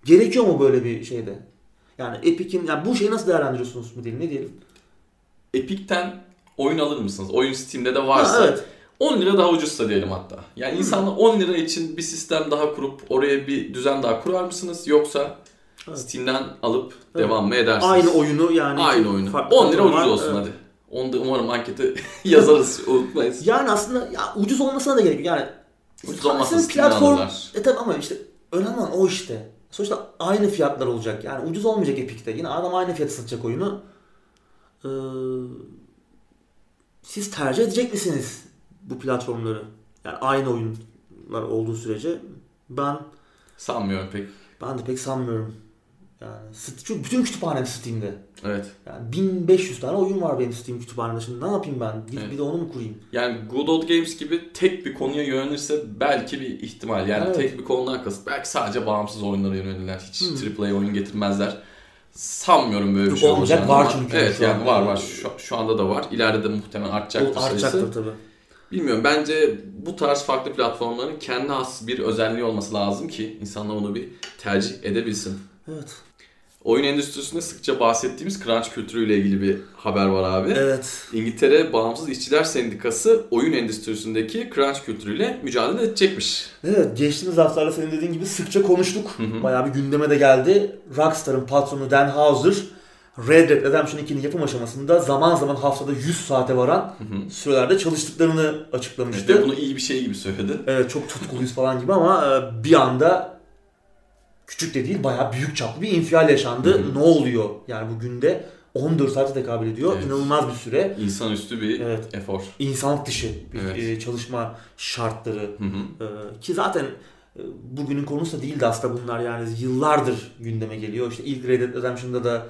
gerekiyor mu böyle bir şeyde? Yani Epic'in yani bu şeyi nasıl değerlendiriyorsunuz mu diyelim ne diyelim? Epic'ten oyun alır mısınız? Oyun Steam'de de varsa Ha, evet. 10 lira daha ucuzsa diyelim hatta. Yani insanlar 10 lira için bir sistem daha kurup oraya bir düzen daha kurar mısınız? Yoksa Evet. Steam'den alıp Evet. devam mı edersiniz? Aynı oyunu yani. Aynı oyunu. farklı 10 lira ucuz olsun Evet. hadi. Onu da umarım ankete yazarız unutmayız. Yani aslında ya ucuz olmasına da gerek yok. Yani Ucuz Steam'den platform alırlar. e tabi ama işte önemli olan o işte. Sonuçta aynı fiyatlar olacak. Yani ucuz olmayacak Epic'te. Yine adam aynı fiyata satacak oyunu. Ee, siz tercih edecek misiniz bu platformları? Yani aynı oyunlar olduğu sürece ben Sanmıyorum pek. ben de pek sanmıyorum. Yani çünkü bütün kütüphanem Steam'de. Evet. Yani 1500 tane oyun var benim Steam kütüphanemde. Şimdi ne yapayım ben? Gidip Evet. bir de onu mu kurayım? Yani Good Old Games gibi tek bir konuya yönelirse belki bir ihtimal. Yani Evet. tek bir konudan kasıt. Belki sadece bağımsız oyunlara yönelirler. Hiç Hmm. AAA oyun getirmezler. Sanmıyorum böyle bir Yok, şey olacağını var çünkü Evet yani an. var var. Şu, şu anda da var. İleride de muhtemelen artacaktır O sayısı. artacaktır tabii. Bilmiyorum. Bence bu tarz farklı platformların kendi has bir özelliği olması lazım ki insanlar onu bir tercih edebilsin. Evet. Oyun endüstrisinde sıkça bahsettiğimiz crunch kültürüyle ilgili bir haber var abi. Evet. İngiltere Bağımsız İşçiler Sendikası oyun endüstrisindeki crunch kültürüyle mücadele edecekmiş. Evet geçtiğimiz haftalarda senin dediğin gibi sıkça konuştuk. Hı hı. Bayağı bir gündeme de geldi. Rockstar'ın patronu Dan Houser Red Dead Redemption 2'nin yapım aşamasında zaman zaman haftada 100 saate varan Hı hı. sürelerde çalıştıklarını açıklamıştı. Evet, ve bunu iyi bir şey gibi söyledi. Evet çok tutkuluyuz falan gibi ama e, bir anda küçük de değil bayağı büyük çaplı bir infial yaşandı. Hı hı. Ne oluyor? Yani bu günde 14 saate tekabül ediyor. Evet. İnanılmaz bir süre. İnsanüstü bir Evet. efor. İnsanlık dışı bir Evet. e, çalışma şartları. Hı hı. E, ki zaten e, bugünün konusu da değildi aslında bunlar yani yıllardır gündeme geliyor. İşte ilk Red Dead Redemption'da da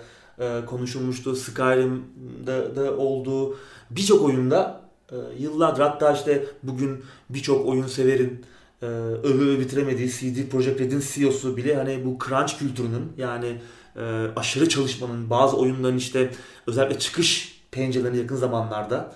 konuşulmuştu. Skyrim'de de oldu. Birçok oyunda yıllardır hatta işte bugün birçok oyun severin e, öve öve bitiremediği CD Projekt Red'in CEO'su bile hani bu crunch kültürünün yani e, aşırı çalışmanın bazı oyunların işte özellikle çıkış pencerelerine yakın zamanlarda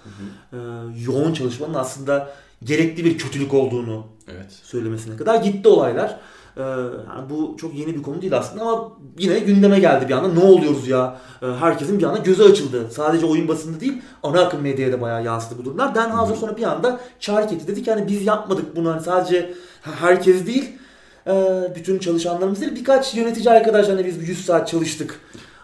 Hı hı. e, yoğun çalışmanın aslında gerekli bir kötülük olduğunu Evet. söylemesine kadar gitti olaylar. Ee, yani bu çok yeni bir konu değil aslında ama yine gündeme geldi bir anda. Ne oluyoruz ya? Ee, herkesin bir anda gözü açıldı. Sadece oyun basında değil, ana akım medyaya da bayağı yansıdı bu durumlar. Dan Houser sonra bir anda çağrı etti. Dedi ki hani biz yapmadık bunu hani sadece herkes değil, e, bütün çalışanlarımız değil, birkaç yönetici arkadaş hani biz 100 saat çalıştık.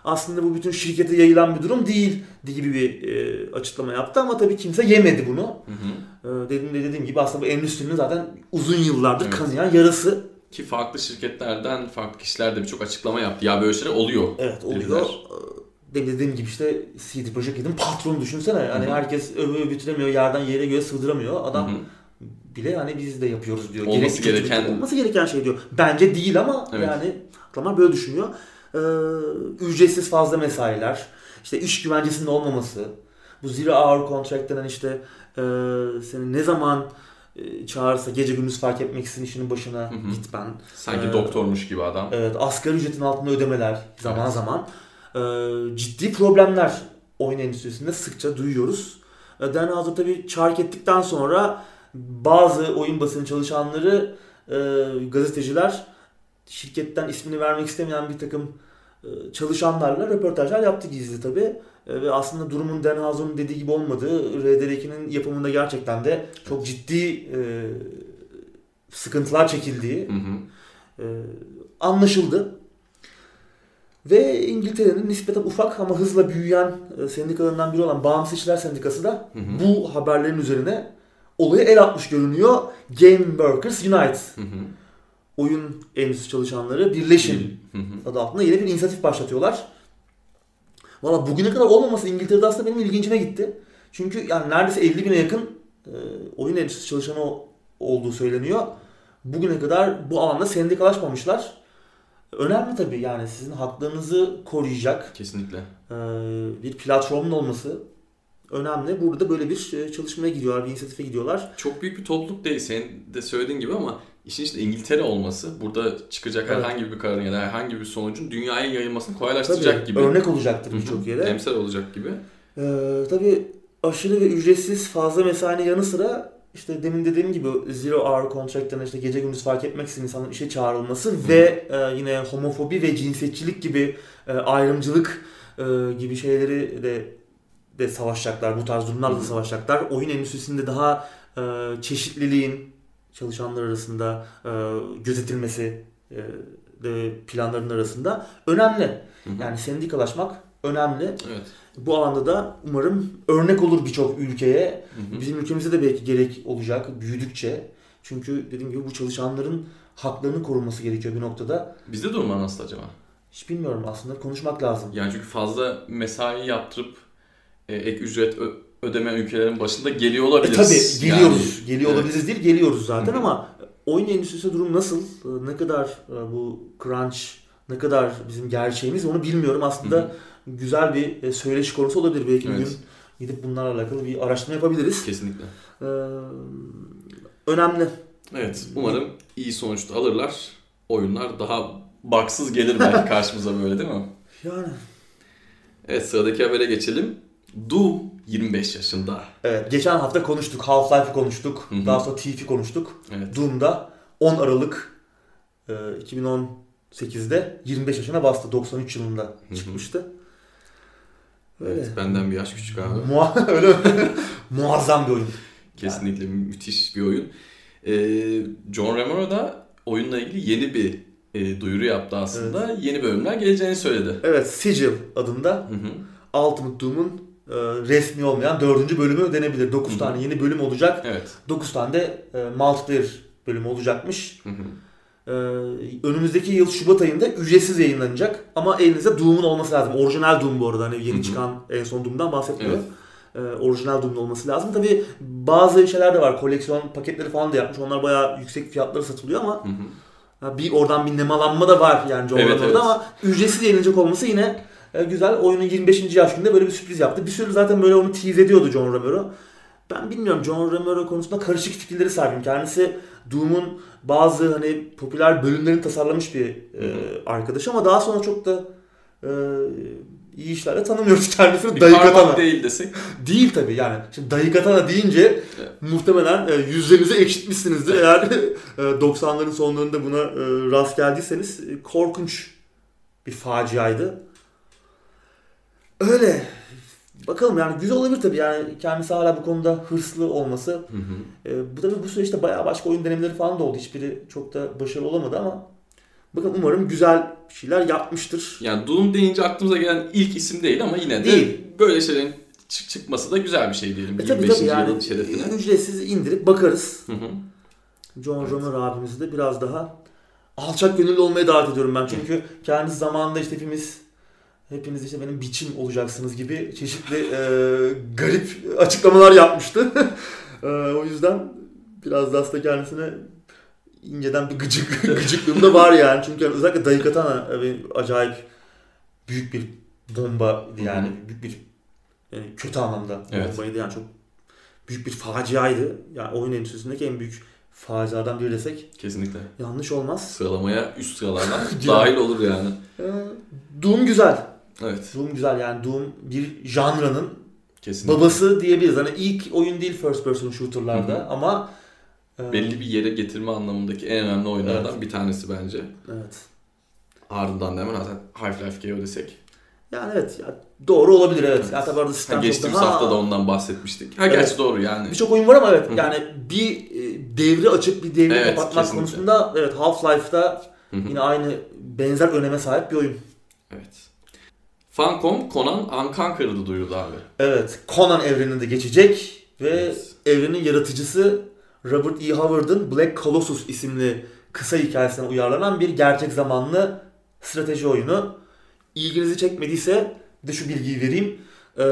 Aslında bu bütün şirkete yayılan bir durum değil gibi bir e, açıklama yaptı ama tabii kimse yemedi bunu. Hı hı. Ee, dediğim de dediğim gibi aslında bu endüstrinin zaten uzun yıllardır Evet. kanayan yarası. Ki farklı şirketlerden farklı kişiler de birçok açıklama yaptı. Ya böyle şeyler oluyor. Evet oluyor. Dediler. Ee, dediğim gibi işte CD Projekt Red'in patronu düşünsene. Hani Hı hı. herkes övüyor bitiremiyor, yerden yere göğe sığdıramıyor. Adam Hı hı. bile hani biz de yapıyoruz diyor. Olması kötülük gereken- olması gereken şey diyor. Bence değil ama Evet. yani adamlar böyle düşünüyor. Ee, ücretsiz fazla mesailer, işte iş güvencesinin olmaması, bu zero hour contract denen işte e, seni ne zaman çağırsa gece gündüz fark etmeksizin işinin başına Hı hı. gitmen. Sanki Ee, doktormuş gibi adam. Evet, asgari ücretin altında ödemeler zaman Evet. zaman. Ee, ciddi problemler oyun endüstrisinde sıkça duyuyoruz. Ee, Dan Houser tabii çark ettikten sonra bazı oyun basını çalışanları, e, gazeteciler şirketten ismini vermek istemeyen bir takım e, çalışanlarla röportajlar yaptı gizli tabii. E, ve aslında durumun Dan Houser'ın dediği gibi olmadığı, RDR2'nin yapımında gerçekten de çok ciddi e, sıkıntılar çekildiği, Hı hı. e, anlaşıldı. Ve İngiltere'nin nispeten ufak ama hızla büyüyen e, sendikalarından biri olan Bağımsız İşçiler Sendikası da Hı hı. bu haberlerin üzerine olaya el atmış görünüyor. Game Workers Unite, Hı hı. oyun endüstrisi çalışanları birleşin Hı hı. adı altında yeni bir inisiyatif başlatıyorlar. Valla bugüne kadar olmaması İngiltere'de aslında benim ilgincime gitti. Çünkü yani neredeyse 50 bine yakın e, oyun endüstrisi çalışanı olduğu söyleniyor. Bugüne kadar bu alanda sendikalaşmamışlar. Önemli tabii yani sizin haklarınızı koruyacak Kesinlikle. e, bir platformun olması önemli. Burada böyle bir e, çalışmaya gidiyorlar, bir inisiyatife gidiyorlar. Çok büyük bir topluluk değil senin de söylediğin gibi ama işin işte İngiltere olması burada çıkacak Evet. herhangi bir kararın ya da herhangi bir sonucun dünyaya yayılmasını Tabii kolaylaştıracak gibi. örnek olacaktır Hı hı. birçok yere. Emsal olacak gibi. Ee, tabii aşırı ve ücretsiz fazla mesainin yanı sıra işte demin dediğim gibi zero hour contract'ten işte gece gündüz fark etmeksizin insanların işe çağrılması ve e, yine homofobi ve cinsiyetçilik gibi e, ayrımcılık e, gibi şeyleri de de savaşacaklar. Bu tarz durumlarla da Hı hı. savaşacaklar. Oyun endüstrisinde daha e, çeşitliliğin çalışanlar arasında e, gözetilmesi e, de planların arasında önemli. Hı hı. Yani sendikalaşmak önemli. Evet. Bu alanda da umarım örnek olur birçok ülkeye. Hı hı. Bizim ülkemizde de belki gerek olacak büyüdükçe. Çünkü dediğim gibi bu çalışanların haklarını korunması gerekiyor bir noktada. Bizde durumlar nasıl acaba? Hiç bilmiyorum aslında konuşmak lazım. Yani çünkü fazla mesai yaptırıp e, ek ücret ö- ödemeyen ülkelerin başında geliyor E olabiliriz. tabii geliyoruz. Yani, Geliyor evet. olabiliriz değil geliyoruz zaten Hı ama oyun endüstrisinde durum nasıl? Ne kadar e, bu crunch ne kadar bizim gerçeğimiz onu bilmiyorum. Aslında Hı güzel bir e, söyleşi konusu olabilir. Belki bir Evet. gün gidip bunlarla alakalı bir araştırma yapabiliriz. Kesinlikle. Ee, önemli. Evet. Umarım iyi sonuçta alırlar. Oyunlar daha baksız gelir belki karşımıza böyle değil mi? Yani Evet sıradaki habere geçelim. Doom 25 yaşında. Evet, geçen hafta konuştuk. Half-Life'ı konuştuk. Hı hı. Daha sonra Thief'i konuştuk. Evet. Doom'da 10 Aralık e, 2018'de 25 yaşına bastı. 93 yılında çıkmıştı. Öyle. Evet, benden bir yaş küçük abi. Mua- öyle? Muazzam bir oyun. Kesinlikle müthiş bir oyun. Ee, John Romero da oyunla ilgili yeni bir e, duyuru yaptı aslında. Yeni bölümler geleceğini söyledi. Evet, Sigil adında Hı hı. Ultimate Doom'un e, resmi olmayan dördüncü bölümü denebilir. 9 Hı hı. tane yeni bölüm olacak. Evet. 9 tane de e, multiplayer bölümü olacakmış. Hı hı. Ee, önümüzdeki yıl Şubat ayında ücretsiz yayınlanacak. Ama elinizde Doom'un olması lazım. Orijinal Doom bu arada. Hani yeni Hı hı. çıkan en son Doom'dan bahsetmiyorum. Ee, orijinal Doom'un olması lazım. Tabi bazı şeyler de var. Koleksiyon paketleri falan da yapmış. Onlar bayağı yüksek fiyatlara satılıyor ama Hı hı. ha, bir oradan bir nemalanma da var yani John Evet, evet. ama ücretsiz yayınlanacak olması yine e, güzel. Oyunun 25. yaş gününde böyle bir sürpriz yaptı. Bir sürü zaten böyle onu tease ediyordu John Romero. Ben bilmiyorum John Romero konusunda karışık fikirleri sahibim. Kendisi Doom'un bazı hani popüler bölümlerini tasarlamış bir e, arkadaş ama daha sonra çok da e, iyi işlerle tanımıyoruz kendisini. Bir Dayı parmak Katana. değil desek. Değil tabii yani. Şimdi Dayı Katana deyince Evet. muhtemelen e, yüzlerinizi ekşitmişsinizdir. Eğer e, 90'ların sonlarında buna e, rast geldiyseniz e, korkunç bir faciaydı. Öyle. Bakalım yani güzel olabilir tabii yani kendisi hala bu konuda hırslı olması. Hı hı. E, bu tabii bu süreçte bayağı başka oyun denemeleri falan da oldu. Hiçbiri çok da başarılı olamadı ama bakın umarım güzel şeyler yapmıştır. Yani Doom deyince aklımıza gelen ilk isim değil ama yine de Değil. böyle şeylerin çık çıkması da güzel bir şey diyelim. E tabii 25. tabii yani şerefine. ücretsiz indirip bakarız. Hı hı. John Evet. Romero abimizi de biraz daha alçak gönüllü olmaya davet ediyorum ben. Çünkü kendisi zamanında işte hepimiz hepiniz işte benim biçim olacaksınız gibi çeşitli e, garip açıklamalar yapmıştı. E, o yüzden biraz da aslında kendisine inceden bir gıcık gıcıklığım da var yani. Çünkü yani özellikle Dayı Katana e, acayip büyük bir bomba yani büyük bir yani kötü anlamda Evet. bombaydı yani çok büyük bir faciaydı. Yani oyun endüstrisindeki en büyük facialardan biri desek Kesinlikle. yanlış olmaz. Sıralamaya üst sıralardan dahil olur yani. Ee, Doom güzel. Evet. Doom güzel yani Doom bir janranın Kesinlikle. babası diyebiliriz. Hani ilk oyun değil first person shooter'larda Hı hı. ama e, Belli bir yere getirme anlamındaki en önemli oyunlardan bir tanesi bence. Evet. Ardından da hemen zaten Half-Life GO desek. Yani evet ya doğru olabilir evet. Evet. Yani tabii arada Ha, sistem çok geçtiğimiz hafta da ondan bahsetmiştik. Ha gerçi Evet. doğru yani. Birçok oyun var ama evet Hı hı. yani bir e, devri açıp bir devri Evet, kapatmak kesinlikle. konusunda evet Half-Life'da Hı hı. yine aynı benzer öneme sahip bir oyun. Evet. Funcom Conan Unconquered'ı duyurdu abi. Evet, Conan evreninde geçecek ve Evet. evrenin yaratıcısı Robert E. Howard'ın Black Colossus isimli kısa hikayesine uyarlanan bir gerçek zamanlı strateji oyunu. İlginizi çekmediyse bir de şu bilgiyi vereyim. Ee,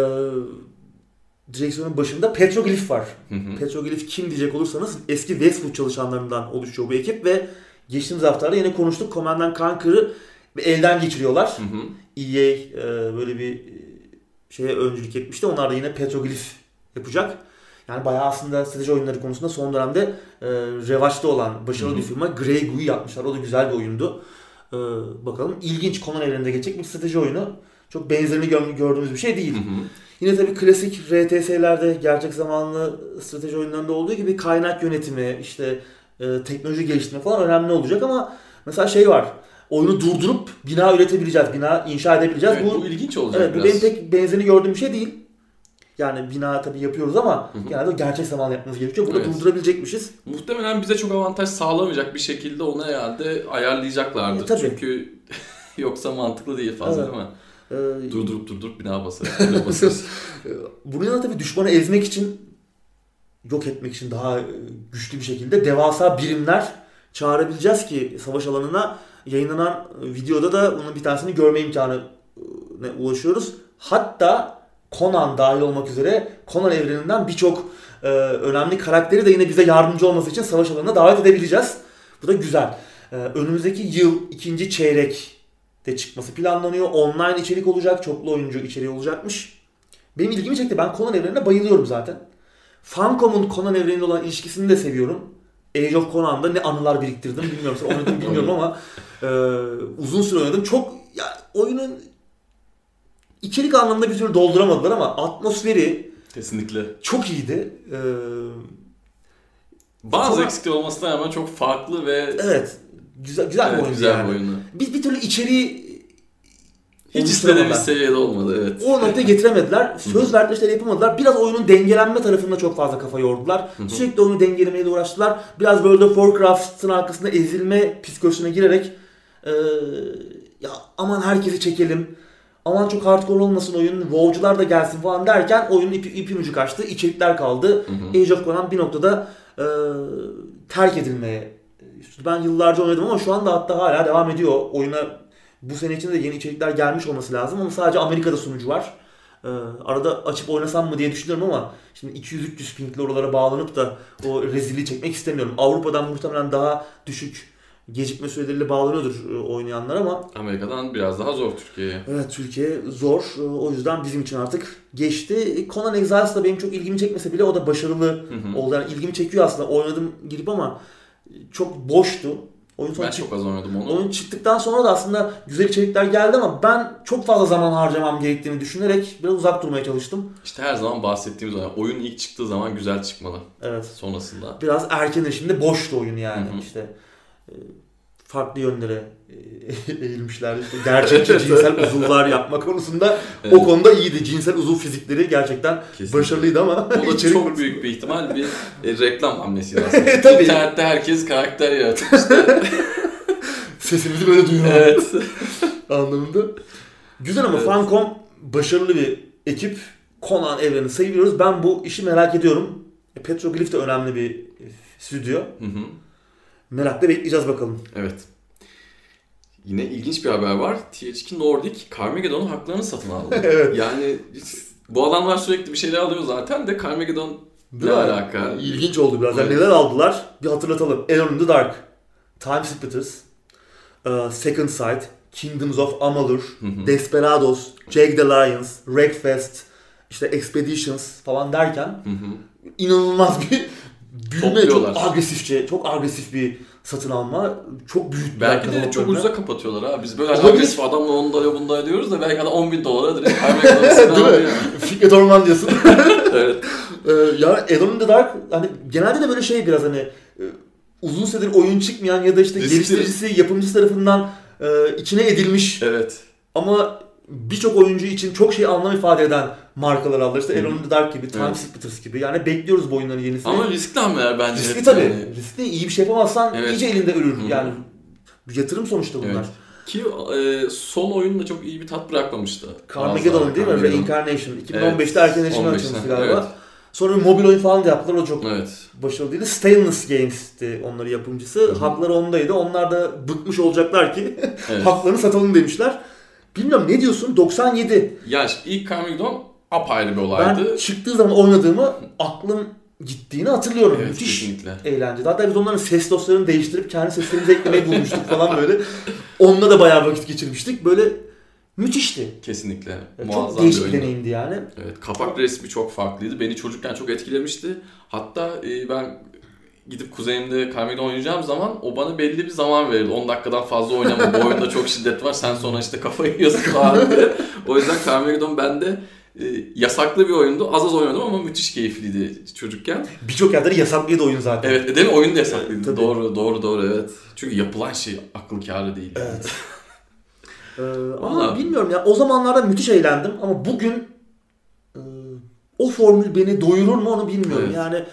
direksiyonun başında Petroglyph var. Hı hı. Petroglyph kim diyecek olursanız eski Westwood çalışanlarından oluşuyor bu ekip ve geçtiğimiz haftalarda yine konuştuk. Command Conquer'ı elden geçiriyorlar. Hı hı. EA e, böyle bir e, şeye öncülük etmişti. Onlar da yine Petroglyph yapacak. Yani bayağı aslında strateji oyunları konusunda son dönemde e, revaçta olan başarılı Hı hı. bir firma Grey Goo yapmışlar. O da güzel bir oyundu. E, bakalım ilginç Conan evreninde geçecek bir strateji oyunu. Çok benzerini gör- gördüğümüz bir şey değil. Hı hı. Yine tabii klasik RTS'lerde gerçek zamanlı strateji oyunlarında olduğu gibi kaynak yönetimi, işte e, teknoloji geliştirme falan önemli olacak ama mesela şey var. Oyunu durdurup bina üretebileceğiz, bina inşa edebileceğiz. Evet, bu bu ilginç olacak Evet bu biraz. benim pek benzerini gördüğüm bir şey değil. Yani bina tabii yapıyoruz ama genelde gerçek zamanlı yapmamız gerekiyor. Burada Evet. durdurabilecekmişiz. Muhtemelen bize çok avantaj sağlamayacak bir şekilde onu herhalde ayarlayacaklardır. E, tabii. Çünkü yoksa mantıklı değil fazla Evet. değil mi? Ee, Durdurup durdurup bina basar. Bunun yanında tabii düşmanı ezmek için, yok etmek için daha e, güçlü bir şekilde devasa birimler çağırabileceğiz ki savaş alanına yayınlanan videoda da bunun bir tanesini görme imkanı ulaşıyoruz. Hatta Conan dahil olmak üzere Conan evreninden birçok e, önemli karakteri de yine bize yardımcı olması için savaş alanına davet edebileceğiz. Bu da güzel. E, önümüzdeki yıl ikinci çeyrek de çıkması planlanıyor. Online içerik olacak, çoklu oyuncu içeriği olacakmış. Benim ilgimi çekti. Ben Conan evrenine bayılıyorum zaten. Funcom'un Conan evreniyle olan ilişkisini de seviyorum. Age of Conan'da ne anılar biriktirdim bilmiyorum. Sen oynadın bilmiyorum ama e, uzun süre oynadım. Çok ya oyunun içerik anlamında bir türlü dolduramadılar ama atmosferi Kesinlikle. çok iyiydi. E, Bazı Sonra- eksikler olmasına rağmen çok farklı ve evet. Güzel güzel bir evet, oyundu güzel yani. bir oyunu. Bir, bir türlü içeriği Hiç istediğimiz seviyede olmadı evet. O noktaya getiremediler. Söz verdikleri şeyleri yapamadılar. Biraz oyunun dengelenme tarafında çok fazla kafa yordular. Sürekli oyunu dengelemeyle uğraştılar. Biraz World of Warcraft'ın arkasında ezilme psikolojisine girerek Ee, ya aman herkesi çekelim. Aman çok hardcore olmasın oyun. WoW'cular da gelsin falan derken oyunun ipi, ipin ucu kaçtı. içerikler kaldı. Hı hı. Age of Conan bir noktada e, terk edilmeye. Ben yıllarca oynadım ama şu anda hatta hala devam ediyor. Oyuna bu sene içinde de yeni içerikler gelmiş olması lazım ama sadece Amerika'da sunucu var. E, arada açıp oynasam mı diye düşünüyorum ama şimdi 200-300 pingli oralara bağlanıp da o rezilliği çekmek istemiyorum. Avrupa'dan muhtemelen daha düşük gecikme süreleriyle bağlanıyordur e, oynayanlar ama Amerika'dan biraz daha zor Türkiye'ye. Evet Türkiye zor. Ee, O yüzden bizim için artık geçti. Conan Exiles da benim çok ilgimi çekmese bile o da başarılı Hı hı. oldu. Yani ilgimi çekiyor aslında. Oynadım girip ama çok boştu. Oyun Ben çık- çok az oynadım onu. Oyun çıktıktan sonra da aslında güzel içerikler geldi ama ben çok fazla zaman harcamam gerektiğini düşünerek biraz uzak durmaya çalıştım. İşte her zaman bahsettiğimiz oyun. Oyun ilk çıktığı zaman güzel çıkmalı. Evet. Sonrasında. Biraz erken erişimde boştu oyun yani. Hı hı. İşte e, farklı yönlere e, eğilmişler. İşte gerçekçi cinsel uzuvlar yapma konusunda Evet. o konuda iyiydi. Cinsel uzuv fizikleri gerçekten Kesinlikle. başarılıydı ama O da çok konusunda- büyük bir ihtimal bir e, reklam hamlesi aslında. Tabii. İnternette herkes karakter yaratıyor işte. sesimizi böyle duyuyorlar evet. anlamında. Güzel ama Evet. Funcom başarılı bir ekip. Conan evreni seviyoruz. Ben bu işi merak ediyorum. E, Petroglyph de önemli bir e, stüdyo. Hı hı. Merakla bekleyeceğiz bakalım. Evet. Yine ilginç bir haber var. THQ Nordic Carmageddon'un haklarını satın aldı. Evet. Yani bu adamlar sürekli bir şeyler alıyor zaten de Carmageddon ne alaka? İlginç oldu biraz. Yani Evet. neler aldılar? Bir hatırlatalım. Alone in the Dark, Time Splitters, e, Second Sight, Kingdoms of Amalur. Desperados, Jake the Lions, Wreckfest, işte Expeditions falan derken inanılmaz bir büyüme, çok agresifçe, çok agresif bir satın alma. Çok büyük Belki de çok ucuza kapatıyorlar ha. Biz böyle Olabilir. agresif adamla 10 dolara bunda diyoruz da belki adam 10 bin dolara direkt satın Değil mi? Fikret Orman diyorsun. evet. Ee, ya Alone in the Dark hani genelde de böyle şey biraz hani e, uzun süredir oyun çıkmayan ya da işte Riskli. geliştiricisi, yapımcısı tarafından e, içine edilmiş Evet. ama birçok oyuncu için çok şey anlam ifade eden markalar aldılar. İşte in the Dark gibi, Time Evet. Splitters gibi. Yani bekliyoruz bu oyunların yenisini. Ama riskli hamleler bence. Riskli tabii. yani. Riskli. iyi bir şey yapamazsan Evet. iyice elinde ölür. Hı. Yani yatırım sonuçta bunlar. Evet. Ki e, son oyun da çok iyi bir tat bırakmamıştı. Carmageddon değil mi? Reincarnation. 2015'te erken erişime 15'te, açılmıştı galiba. evet. Sonra bir mobil oyun falan da yaptılar. O çok Evet. başarılıydı. Stainless Games'ti onların yapımcısı. Hı hı. Hakları ondaydı. Onlar da bıkmış olacaklar ki evet. haklarını satalım demişler. Bilmiyorum ne diyorsun? 97. ya ilk Carmageddon apayrı bir olaydı. Ben çıktığı zaman oynadığımı aklım gittiğini hatırlıyorum. evet Müthiş kesinlikle. eğlenceli. Hatta biz onların ses dosyalarını değiştirip kendi seslerimizi eklemeyi bulmuştuk falan böyle. Onunla da bayağı vakit geçirmiştik. Böyle müthişti. Kesinlikle. Yani Muazzam çok değişik bir deneyimdi yani. Evet, kapak resmi çok farklıydı. Beni çocukken çok etkilemişti. Hatta e, ben gidip kuzeyimde Carmageddon oynayacağım zaman o bana belli bir zaman verirdi. 10 dakikadan fazla oynama. Bu oyunda çok şiddet var. Sen sonra işte kafayı yiyorsun falan diye. O yüzden Carmageddon bende e, yasaklı bir oyundu. Az az oynadım ama müthiş keyifliydi çocukken. Birçok yerde yasaklıydı oyun zaten. Evet, değil mi? Oyun da yasaklıydı. Tabii. Doğru, doğru, doğru evet. Çünkü yapılan şey akıl kârı değil. Evet. Ee, ama bilmiyorum ya o zamanlarda müthiş eğlendim ama bugün e, o formül beni doyurur mu onu bilmiyorum. Evet. Yani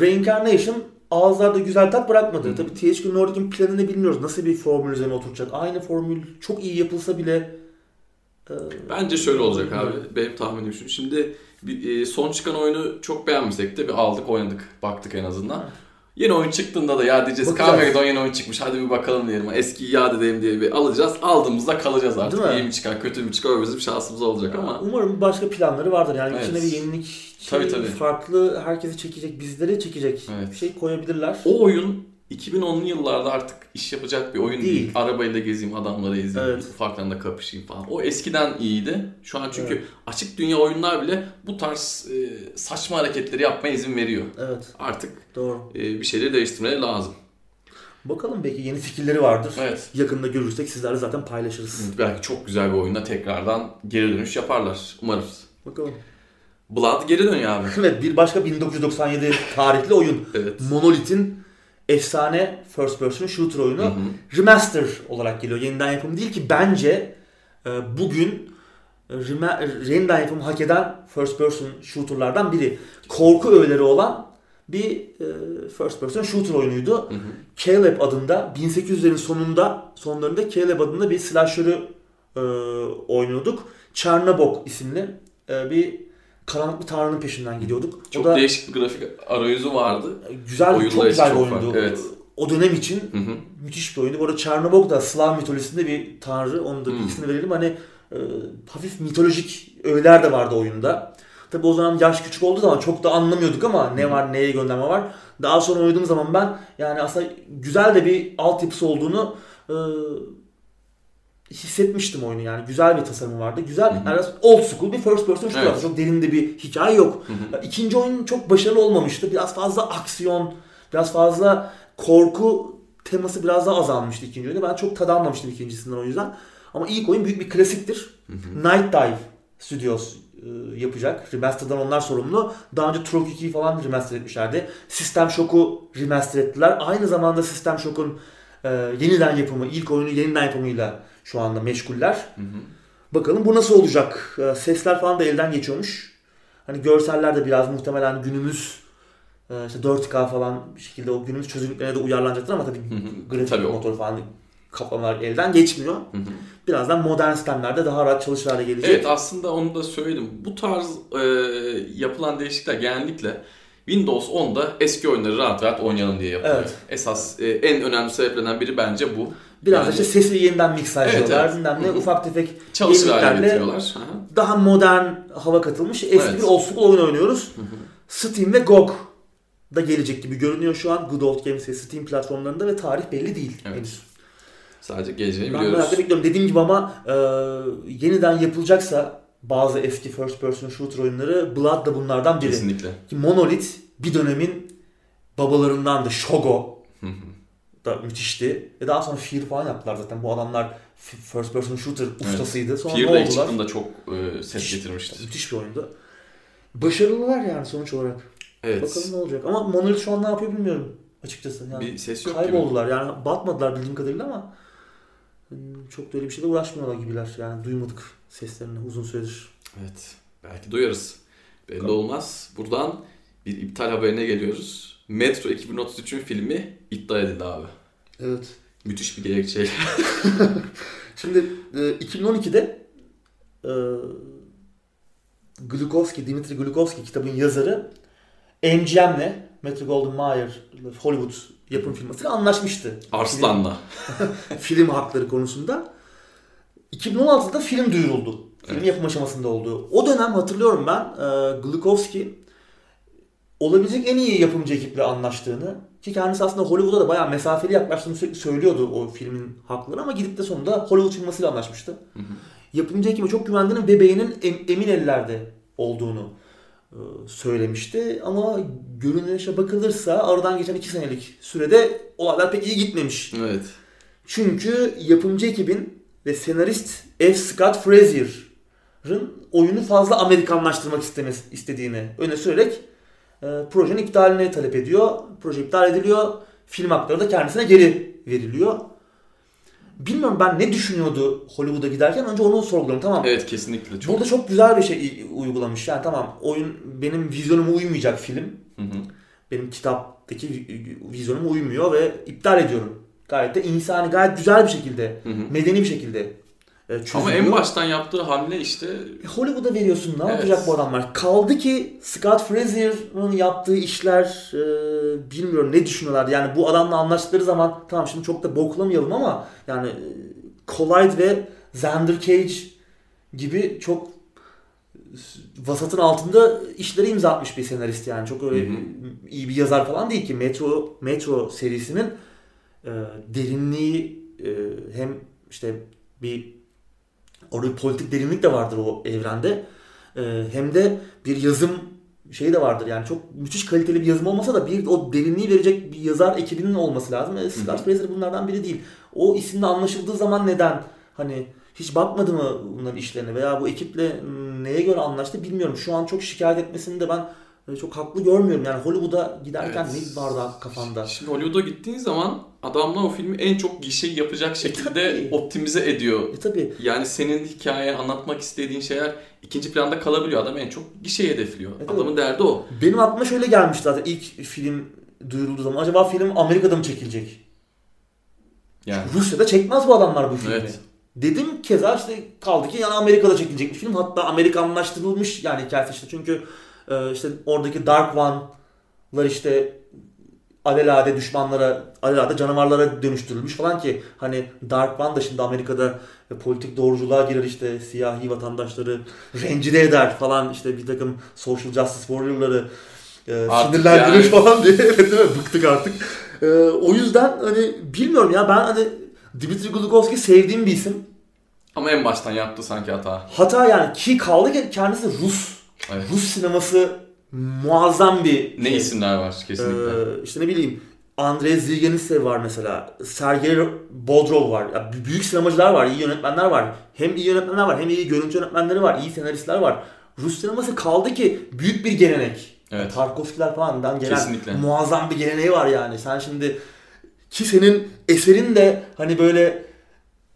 Reincarnation ağızlarda güzel tat bırakmadı. Hı. Tabii THQ Nordic'in planını bilmiyoruz. Nasıl bir formül üzerine oturacak. Aynı formül çok iyi yapılsa bile e, Bence şöyle olacak abi. Benim tahminim şu. Şimdi e, son çıkan oyunu çok beğenmesek de bir aldık oynadık. Baktık en azından. Yeni oyun çıktığında da ya diyeceğiz. Carmageddon yeni oyun çıkmış hadi bir bakalım diyelim. Eskiyi yad edelim diye bir alacağız. Aldığımızda kalacağız artık. Değil? İyi mi çıkar kötü mü çıkar bizim şansımız olacak ama. umarım başka planları vardır. Yani Evet. içine bir yenilik, Tabii, tabii. farklı herkesi çekecek, bizleri çekecek Evet. bir şey koyabilirler. O oyun 2010'lu yıllarda artık iş yapacak bir oyun değil. Değil. Arabayla gezeyim, adamları ezeyim, Evet. ufaklarında kapışayım falan. O eskiden iyiydi. Şu an çünkü Evet. açık dünya oyunlar bile bu tarz e, saçma hareketleri yapmaya izin veriyor. Evet, Artık doğru. e, bir şeyleri değiştirmeleri lazım. Bakalım belki yeni fikirleri vardır. Evet. Yakında görürsek sizlerle zaten paylaşırız. Belki çok güzel bir oyunda tekrardan geri dönüş yaparlar. Umarız. Bakalım. Blood geri dönüyor abi. Evet bir başka 1997 tarihli oyun. Evet. Monolith'in efsane first person shooter oyunu. Hı hı. Remaster olarak geliyor. Yeniden yapım değil ki bence e, bugün e, rema- yeniden yapımı hak eden first person shooter'lardan biri. Korku öğeleri olan bir e, first person shooter oyunuydu. Hı hı. Caleb adında 1800'lerin sonunda sonlarında Caleb adında bir slasher'ı e, oynuyorduk. Chernobog isimli e, bir karanlık bir tanrının peşinden gidiyorduk. Çok o da, değişik bir grafik arayüzü vardı. Güzel, Oyunlar çok güzel bir oyundu. Evet. O dönem için hı hı. müthiş bir oyundu. Bu arada Chernobog da Slav mitolojisinde bir tanrı. Onun da bilgisini verelim. Hani e, hafif mitolojik öğeler de vardı oyunda. Tabi o zaman yaş küçük olduğu zaman çok da anlamıyorduk ama ne var neye gönderme var. Daha sonra oynadığım zaman ben yani aslında güzel de bir altyapısı olduğunu e, hissetmiştim oyunu yani. Güzel bir tasarımı vardı. Güzel, hı hı. yani old school bir first person shooter. Evet. Çok derinde bir hikaye yok. Hı hı. İkinci oyun çok başarılı olmamıştı. Biraz fazla aksiyon, biraz fazla korku teması biraz daha azalmıştı ikinci oyunda. Ben çok tad almamıştım ikincisinden o yüzden. Ama ilk oyun büyük bir klasiktir. Hı hı. Night Dive Studios e, yapacak. Remaster'dan onlar sorumlu. Daha önce Turok 2'yi falan remaster etmişlerdi. System Shock'u remaster ettiler. Aynı zamanda System Shock'un e, yeniden yapımı, ilk oyunu yeniden yapımıyla şu anda meşguller. Hı hı. Bakalım bu nasıl olacak? E, sesler falan da elden geçiyormuş. Hani görseller de biraz muhtemelen günümüz e, işte 4K falan bir şekilde o günümüz çözünürlüklerine de uyarlanacaktır ama tabii hı hı. grafik tabii motor falan kaplamalar elden geçmiyor. Hı hı. Birazdan modern sistemlerde daha rahat çalışır hale gelecek. Evet aslında onu da söyledim. Bu tarz e, yapılan değişiklikler genellikle Windows 10'da eski oyunları rahat rahat oynayalım diye yapılıyor. Evet. Esas e, en önemli sebeplerden biri bence bu. Biraz yani, işte sesi yeniden miksajlıyorlar. Evet, evet. ne ufak tefek yeniliklerle daha modern hava katılmış eski evet. bir old school oyun oynuyoruz. Hı hı. Steam ve GOG da gelecek gibi görünüyor şu an. Good Old Games ve Steam platformlarında ve tarih belli değil evet. henüz. Sadece geleceğini biliyoruz. Ben merakla bekliyorum. Dediğim gibi ama e, yeniden yapılacaksa bazı eski first person shooter oyunları Blood da bunlardan biri. Kesinlikle. Ki Monolith bir dönemin babalarından da Shogo da müthişti. Ve daha sonra Fear falan yaptılar zaten. Bu adamlar first person shooter ustasıydı. Sonra Fear ne oldular? çıktığında çok e, ses getirmişti. Müthiş bir oyundu. Başarılılar yani sonuç olarak. Evet. Bakalım ne olacak. Ama Monolith şu an ne yapıyor bilmiyorum açıkçası. Yani bir ses yok Kayboldular gibi. yani batmadılar bildiğim kadarıyla ama hmm, çok da öyle bir şeyle uğraşmıyorlar gibiler. Yani duymadık seslerini uzun süredir. Evet. Belki duyarız. Belli Bakalım. olmaz. Buradan bir iptal haberine geliyoruz. Metro 2033'ün filmi iptal edildi abi. Evet. Müthiş bir gerekçeyle. Şimdi e, 2012'de e, Glukovski, Dimitri Glukovski kitabın yazarı MGM'le Metro Golden Mayer Hollywood yapım firmasıyla anlaşmıştı. Arslan'la. Film, film hakları konusunda. 2016'da film duyuruldu. Film evet. yapım aşamasında oldu. O dönem hatırlıyorum ben e, Glukovski olabilecek en iyi yapımcı ekiple anlaştığını ki kendisi aslında Hollywood'a da bayağı mesafeli yaklaştığını sürekli söylüyordu o filmin hakları ama gidip de sonunda Hollywood firmasıyla anlaşmıştı. Hı hı. Yapımcı ekime çok güvendiğinin bebeğinin emin ellerde olduğunu e, söylemişti. Ama görünüşe bakılırsa aradan geçen iki senelik sürede olaylar pek iyi gitmemiş. Evet. Çünkü yapımcı ekibin ve senarist F. Scott Frazier'ın oyunu fazla Amerikanlaştırmak istemesi, istediğini öne sürerek e, projenin iptalini talep ediyor. Proje iptal ediliyor. Film hakları da kendisine geri veriliyor. Bilmiyorum ben ne düşünüyordu Hollywood'a giderken önce onu sorguluyorum tamam. Evet kesinlikle. Çok... Burada çok güzel bir şey uygulamış. Yani tamam oyun benim vizyonuma uymayacak film. Hı hı. Benim kitaptaki vizyonuma uymuyor ve iptal ediyorum. Gayet de insani, gayet güzel bir şekilde, hı hı. medeni bir şekilde çözülüyor. Ama en baştan yaptığı hamle işte... E, Hollywood'a veriyorsun ne evet. yapacak bu adamlar? Kaldı ki Scott Frazier'ın yaptığı işler e, bilmiyorum ne düşünüyorlar. Yani bu adamla anlaştıkları zaman tamam şimdi çok da boklamayalım ama yani e, Collide ve Xander Cage gibi çok vasatın altında işleri imza atmış bir senarist yani. Çok öyle hı hı. iyi bir yazar falan değil ki. Metro Metro serisinin e, derinliği e, hem işte bir orada bir politik derinlik de vardır o evrende. E, hem de bir yazım şeyi de vardır yani çok müthiş kaliteli bir yazım olmasa da bir o derinliği verecek bir yazar ekibinin olması lazım. E, Scott Fraser bunlardan biri değil. O isimle anlaşıldığı zaman neden hani hiç bakmadı mı bunların işlerine veya bu ekiple neye göre anlaştı bilmiyorum. Şu an çok şikayet etmesini de ben e, çok haklı görmüyorum. Yani Hollywood'a giderken evet. ne vardı kafanda? Şimdi Hollywood'a gittiğin zaman adamlar o filmi en çok gişeyi yapacak şekilde tabii. optimize ediyor. E tabi Yani senin hikaye anlatmak istediğin şeyler ikinci planda kalabiliyor. Adam en çok gişeyi hedefliyor. Evet, Adamın derdi o. benim aklıma şöyle gelmişti zaten ilk film duyurulduğu zaman. Acaba film Amerika'da mı çekilecek? Yani Rusya'da çekmez bu adamlar bu filmi. Evet. Dedim keza işte kaldı ki yani Amerika'da çekilecek bir film. Hatta Amerikanlaştırılmış yani hikayesi işte. Çünkü e, işte oradaki Dark One'lar işte alelade düşmanlara, alelade canavarlara dönüştürülmüş falan ki hani Dark One da şimdi Amerika'da e, politik doğruculuğa girer işte siyahi vatandaşları rencide eder falan işte bir takım social justice warrior'ları e, sinirlendirir yani. falan diye evet değil mi? bıktık artık. E, o yüzden hani bilmiyorum ya ben hani Dimitri Glukovski sevdiğim bir isim. ama en baştan yaptı sanki hata. Hata yani ki kaldı ki kendisi Rus. Evet. Rus sineması muazzam bir Ne şey. isimler var kesinlikle. Ee, işte ne bileyim Andrei Zilgenitsev var mesela. Sergey Bodrov var. Ya büyük sinemacılar var, iyi yönetmenler var. Hem iyi yönetmenler var, hem iyi görüntü yönetmenleri var, iyi senaristler var. Rus sineması kaldı ki büyük bir gelenek. Evet. Tarkovskiler falandan gelen Kesinlikle. muazzam bir geleneği var yani. Sen şimdi ki senin eserin de hani böyle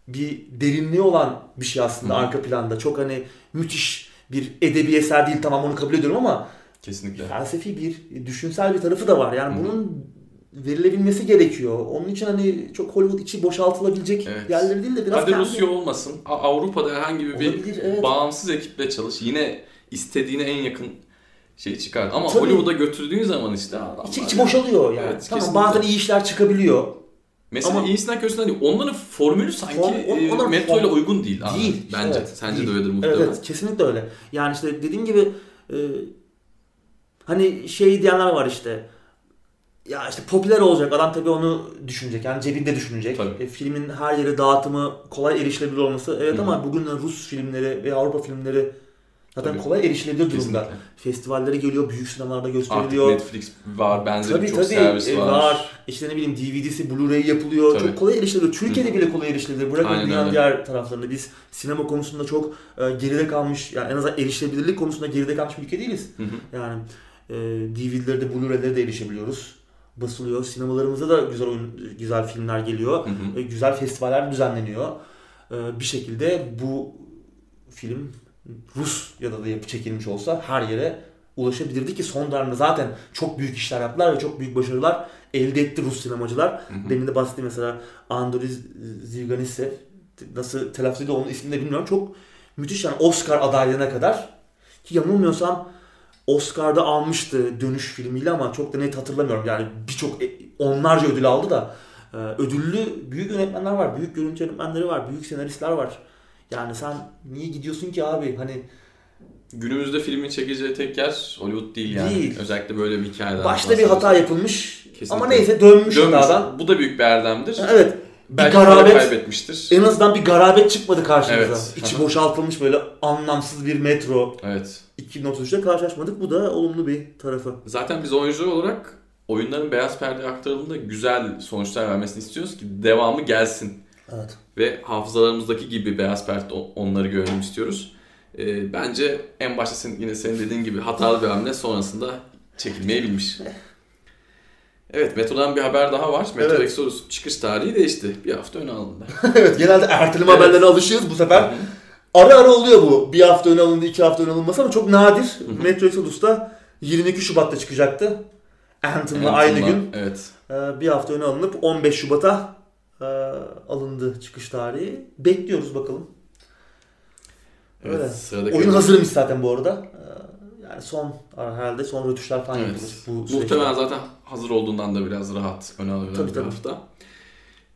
bir derinliği olan bir şey aslında Hı. arka planda. Çok hani müthiş bir edebi eser değil tamam onu kabul ediyorum ama Kesinlikle. felsefi bir, düşünsel bir tarafı da var. Yani Hı hı. bunun verilebilmesi gerekiyor. Onun için hani çok Hollywood içi boşaltılabilecek Evet. yerleri değil de biraz Hadi kendi- Rusya olmasın. Avrupa'da herhangi bir Olabilir, evet. bağımsız ekiple çalış. Yine istediğine en yakın şeyi çıkar. Ama Tabii. Hollywood'a götürdüğün zaman işte adamlar... İçi, içi boşalıyor yani. Evet, tamam kesinlikle. bazen iyi işler çıkabiliyor. Mesela Ama- iyisinden kötüsünden değil. Onların formülü sanki on- e, onların metro ile uygun değil. abi. Değil. Bence. Evet, Sence değil. de öyledir muhtemelen. evet kesinlikle öyle. Yani işte dediğim gibi e, hani şey diyenler var işte ya işte popüler olacak adam tabii onu düşünecek yani cebinde düşünecek. Tabii. E, filmin her yere dağıtımı kolay erişilebilir olması evet Hı hı. ama bugün Rus filmleri ve Avrupa filmleri zaten Tabii. kolay erişilebilir durumda. Kesinlikle. Festivallere geliyor, büyük sinemalarda Artık gösteriliyor. Netflix var, benzeri Tabii çok tabii servis e, var. var. İşte ne bileyim DVD'si, Blu-ray yapılıyor. Tabii. Çok kolay erişilebilir. Türkiye'de bile kolay erişilebilir. Bırakın Aynen dünyanın öyle. diğer taraflarında. Biz sinema konusunda çok e, geride kalmış, yani en azından erişilebilirlik konusunda geride kalmış bir ülke değiliz. Hı hı. Yani e, DVD'lere de Blu-ray'lere de erişebiliyoruz. Basılıyor. Sinemalarımıza da güzel oyun, güzel filmler geliyor. Hı hı. E, güzel festivaller düzenleniyor. E, bir şekilde bu film Rus ya da da yapı çekilmiş olsa her yere ulaşabilirdi ki son dönemde zaten çok büyük işler yaptılar ve çok büyük başarılar elde etti Rus sinemacılar. Hı hı. Demin de bahsettiğim mesela Andrei Zilganitsev nasıl telaffuz ediyor onun ismini de bilmiyorum. Çok müthiş yani Oscar adaylığına kadar ki yanılmıyorsam Oscar'da almıştı dönüş filmiyle ama çok da net hatırlamıyorum. Yani birçok e, onlarca ödül aldı da e, ödüllü büyük yönetmenler var, büyük görüntü yönetmenleri var, büyük senaristler var. Yani sen niye gidiyorsun ki abi? Hani Günümüzde filmin çekeceği tek yer Hollywood değil yani. Değil. Özellikle böyle bir hikayeden başta bir hata yapılmış Kesinlikle. ama neyse dönmüş, Dönmüş. hatadan. Bu da büyük bir erdemdir. Evet. Bir Belki para garabet kaybetmiştir. en azından bir garabet çıkmadı karşımıza. Evet. İçi boşaltılmış böyle anlamsız bir metro. Evet. 2033'te karşılaşmadık. Bu da olumlu bir tarafı. Zaten biz oyuncular olarak oyunların beyaz perdeye aktarıldığında güzel sonuçlar vermesini istiyoruz ki devamı gelsin. Evet. Ve hafızalarımızdaki gibi beyaz perde onları görelim istiyoruz. Ee, bence en başta senin, yine senin dediğin gibi hatalı bir hamle sonrasında çekilmeyi bilmiş. Evet Metro'dan bir haber daha var. Metro Evet. Exodus çıkış tarihi değişti. Bir hafta öne alındı. evet genelde erteleme Evet. haberlerine alışığız bu sefer. Ara ara oluyor bu. Bir hafta ön alındı, iki hafta ön alınması ama çok nadir. hı. Metro Exodus'ta 22 Şubat'ta çıkacaktı. Anthem'la aynı gün. Evet. Ee, bir hafta öne alınıp 15 Şubat'a e, alındı çıkış tarihi. Bekliyoruz bakalım. Evet, Öyle. sıradaki Oyun hazırmış zaten bu arada. Ee, yani son herhalde son rötuşlar falan Evet. yapılır bu. Muhtemelen zaten hazır olduğundan da biraz rahat öne alıyorlar Tabii, bir tabii. hafta.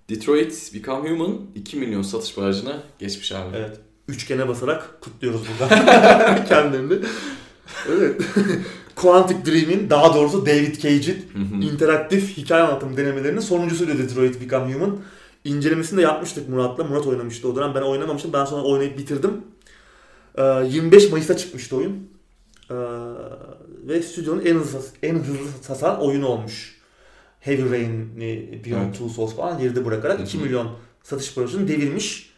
Detroit Become Human 2 milyon satış barajına geçmiş abi. Evet. Üçgene basarak kutluyoruz burada kendilerini. Evet. Quantic Dream'in daha doğrusu David Cage'in interaktif hikaye anlatım denemelerinin sonuncusuydu Detroit Become Human. İncelemesini de yapmıştık Murat'la. Murat oynamıştı o dönem. Ben oynamamıştım. Ben sonra oynayıp bitirdim. Ee, 25 Mayıs'ta çıkmıştı oyun. Ve stüdyonun en hızlı, en hızlı satan oyunu olmuş. Heavy Rain'i, Beyond Evet. Two Souls falan geride bırakarak Hı 2 hı. milyon satış barajını devirmiş.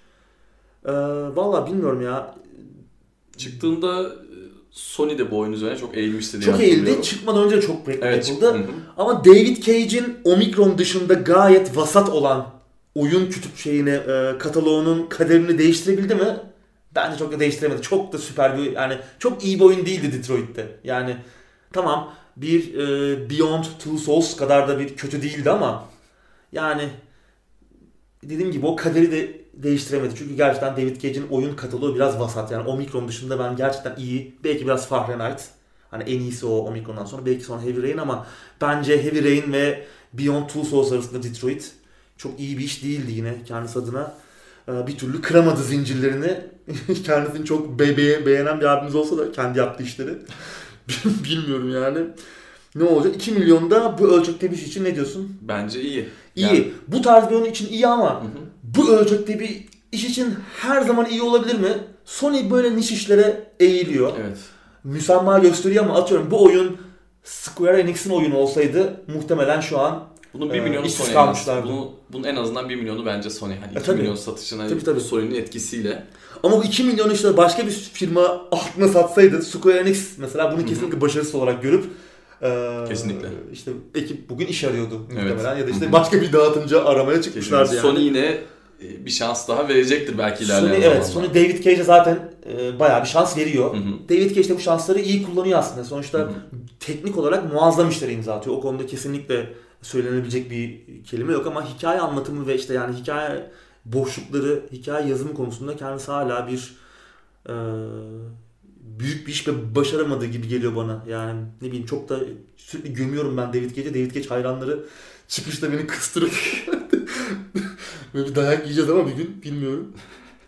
Ee, Valla bilmiyorum ya. Çıktığında e, Sony de bu oyun üzerine çok eğilmişti diye Çok eğildi. Çıkmadan önce çok Evet. yapıldı. Ama David Cage'in Omicron dışında gayet vasat olan oyun kütüp şeyini, e, kataloğunun kaderini değiştirebildi mi? Bence çok da değiştiremedi. Çok da süper bir yani çok iyi bir oyun değildi Detroit'te. Yani tamam bir e, Beyond Two Souls kadar da bir kötü değildi ama yani dediğim gibi o kaderi de değiştiremedi. Çünkü gerçekten David Cage'in oyun kataloğu biraz vasat. Yani Omicron dışında ben gerçekten iyi. Belki biraz Fahrenheit. Hani en iyisi o Omicron'dan sonra. Belki sonra Heavy Rain ama bence Heavy Rain ve Beyond Two Souls arasında Detroit çok iyi bir iş değildi yine kendisi adına. Ee, Bir türlü kıramadı zincirlerini. Kendisini çok bebeğe beğenen bir abimiz olsa da kendi yaptığı işleri. Bilmiyorum yani. Ne olacak? 2 milyonda bu ölçekte bir iş için ne diyorsun? Bence iyi. İyi. Yani- Bu tarz bir oyun için iyi ama Hı hı. bu ölçekte bir iş için her zaman iyi olabilir mi? Sony böyle niş işlere eğiliyor. Evet. Müsamma gösteriyor ama atıyorum bu oyun Square Enix'in oyunu olsaydı muhtemelen şu an Bunun 1 Ee, milyonu Sony kalmışlardı. Bunu, bunun en azından 1 milyonu bence Sony. Hani 2 tabii. milyon satışına Tabii, tabii. Sony'nin etkisiyle. ama bu 2 milyon işte başka bir firma altına satsaydı Square Enix mesela bunu kesinlikle başarısız olarak görüp e, Kesinlikle. işte ekip bugün iş arıyordu muhtemelen Evet. ya da işte başka bir dağıtınca aramaya çıkmışlardı Kesinlikle. yani. Sony yine e, bir şans daha verecektir belki ilerleyen Sony, zamanlarda. evet, Sony David Cage'e zaten e, bayağı bir şans veriyor. Hı hı. David Cage de bu şansları iyi kullanıyor aslında. Sonuçta Hı hı. teknik olarak muazzam işlere imza atıyor. O konuda kesinlikle söylenebilecek bir kelime yok ama hikaye anlatımı ve işte yani hikaye boşlukları, hikaye yazımı konusunda kendisi hala bir e, büyük bir iş ve başaramadığı gibi geliyor bana. Yani ne bileyim çok da sürekli gömüyorum ben David Cage'e. David Cage hayranları çıkışta beni kıstırıp böyle bir dayak yiyeceğiz ama bir gün bilmiyorum.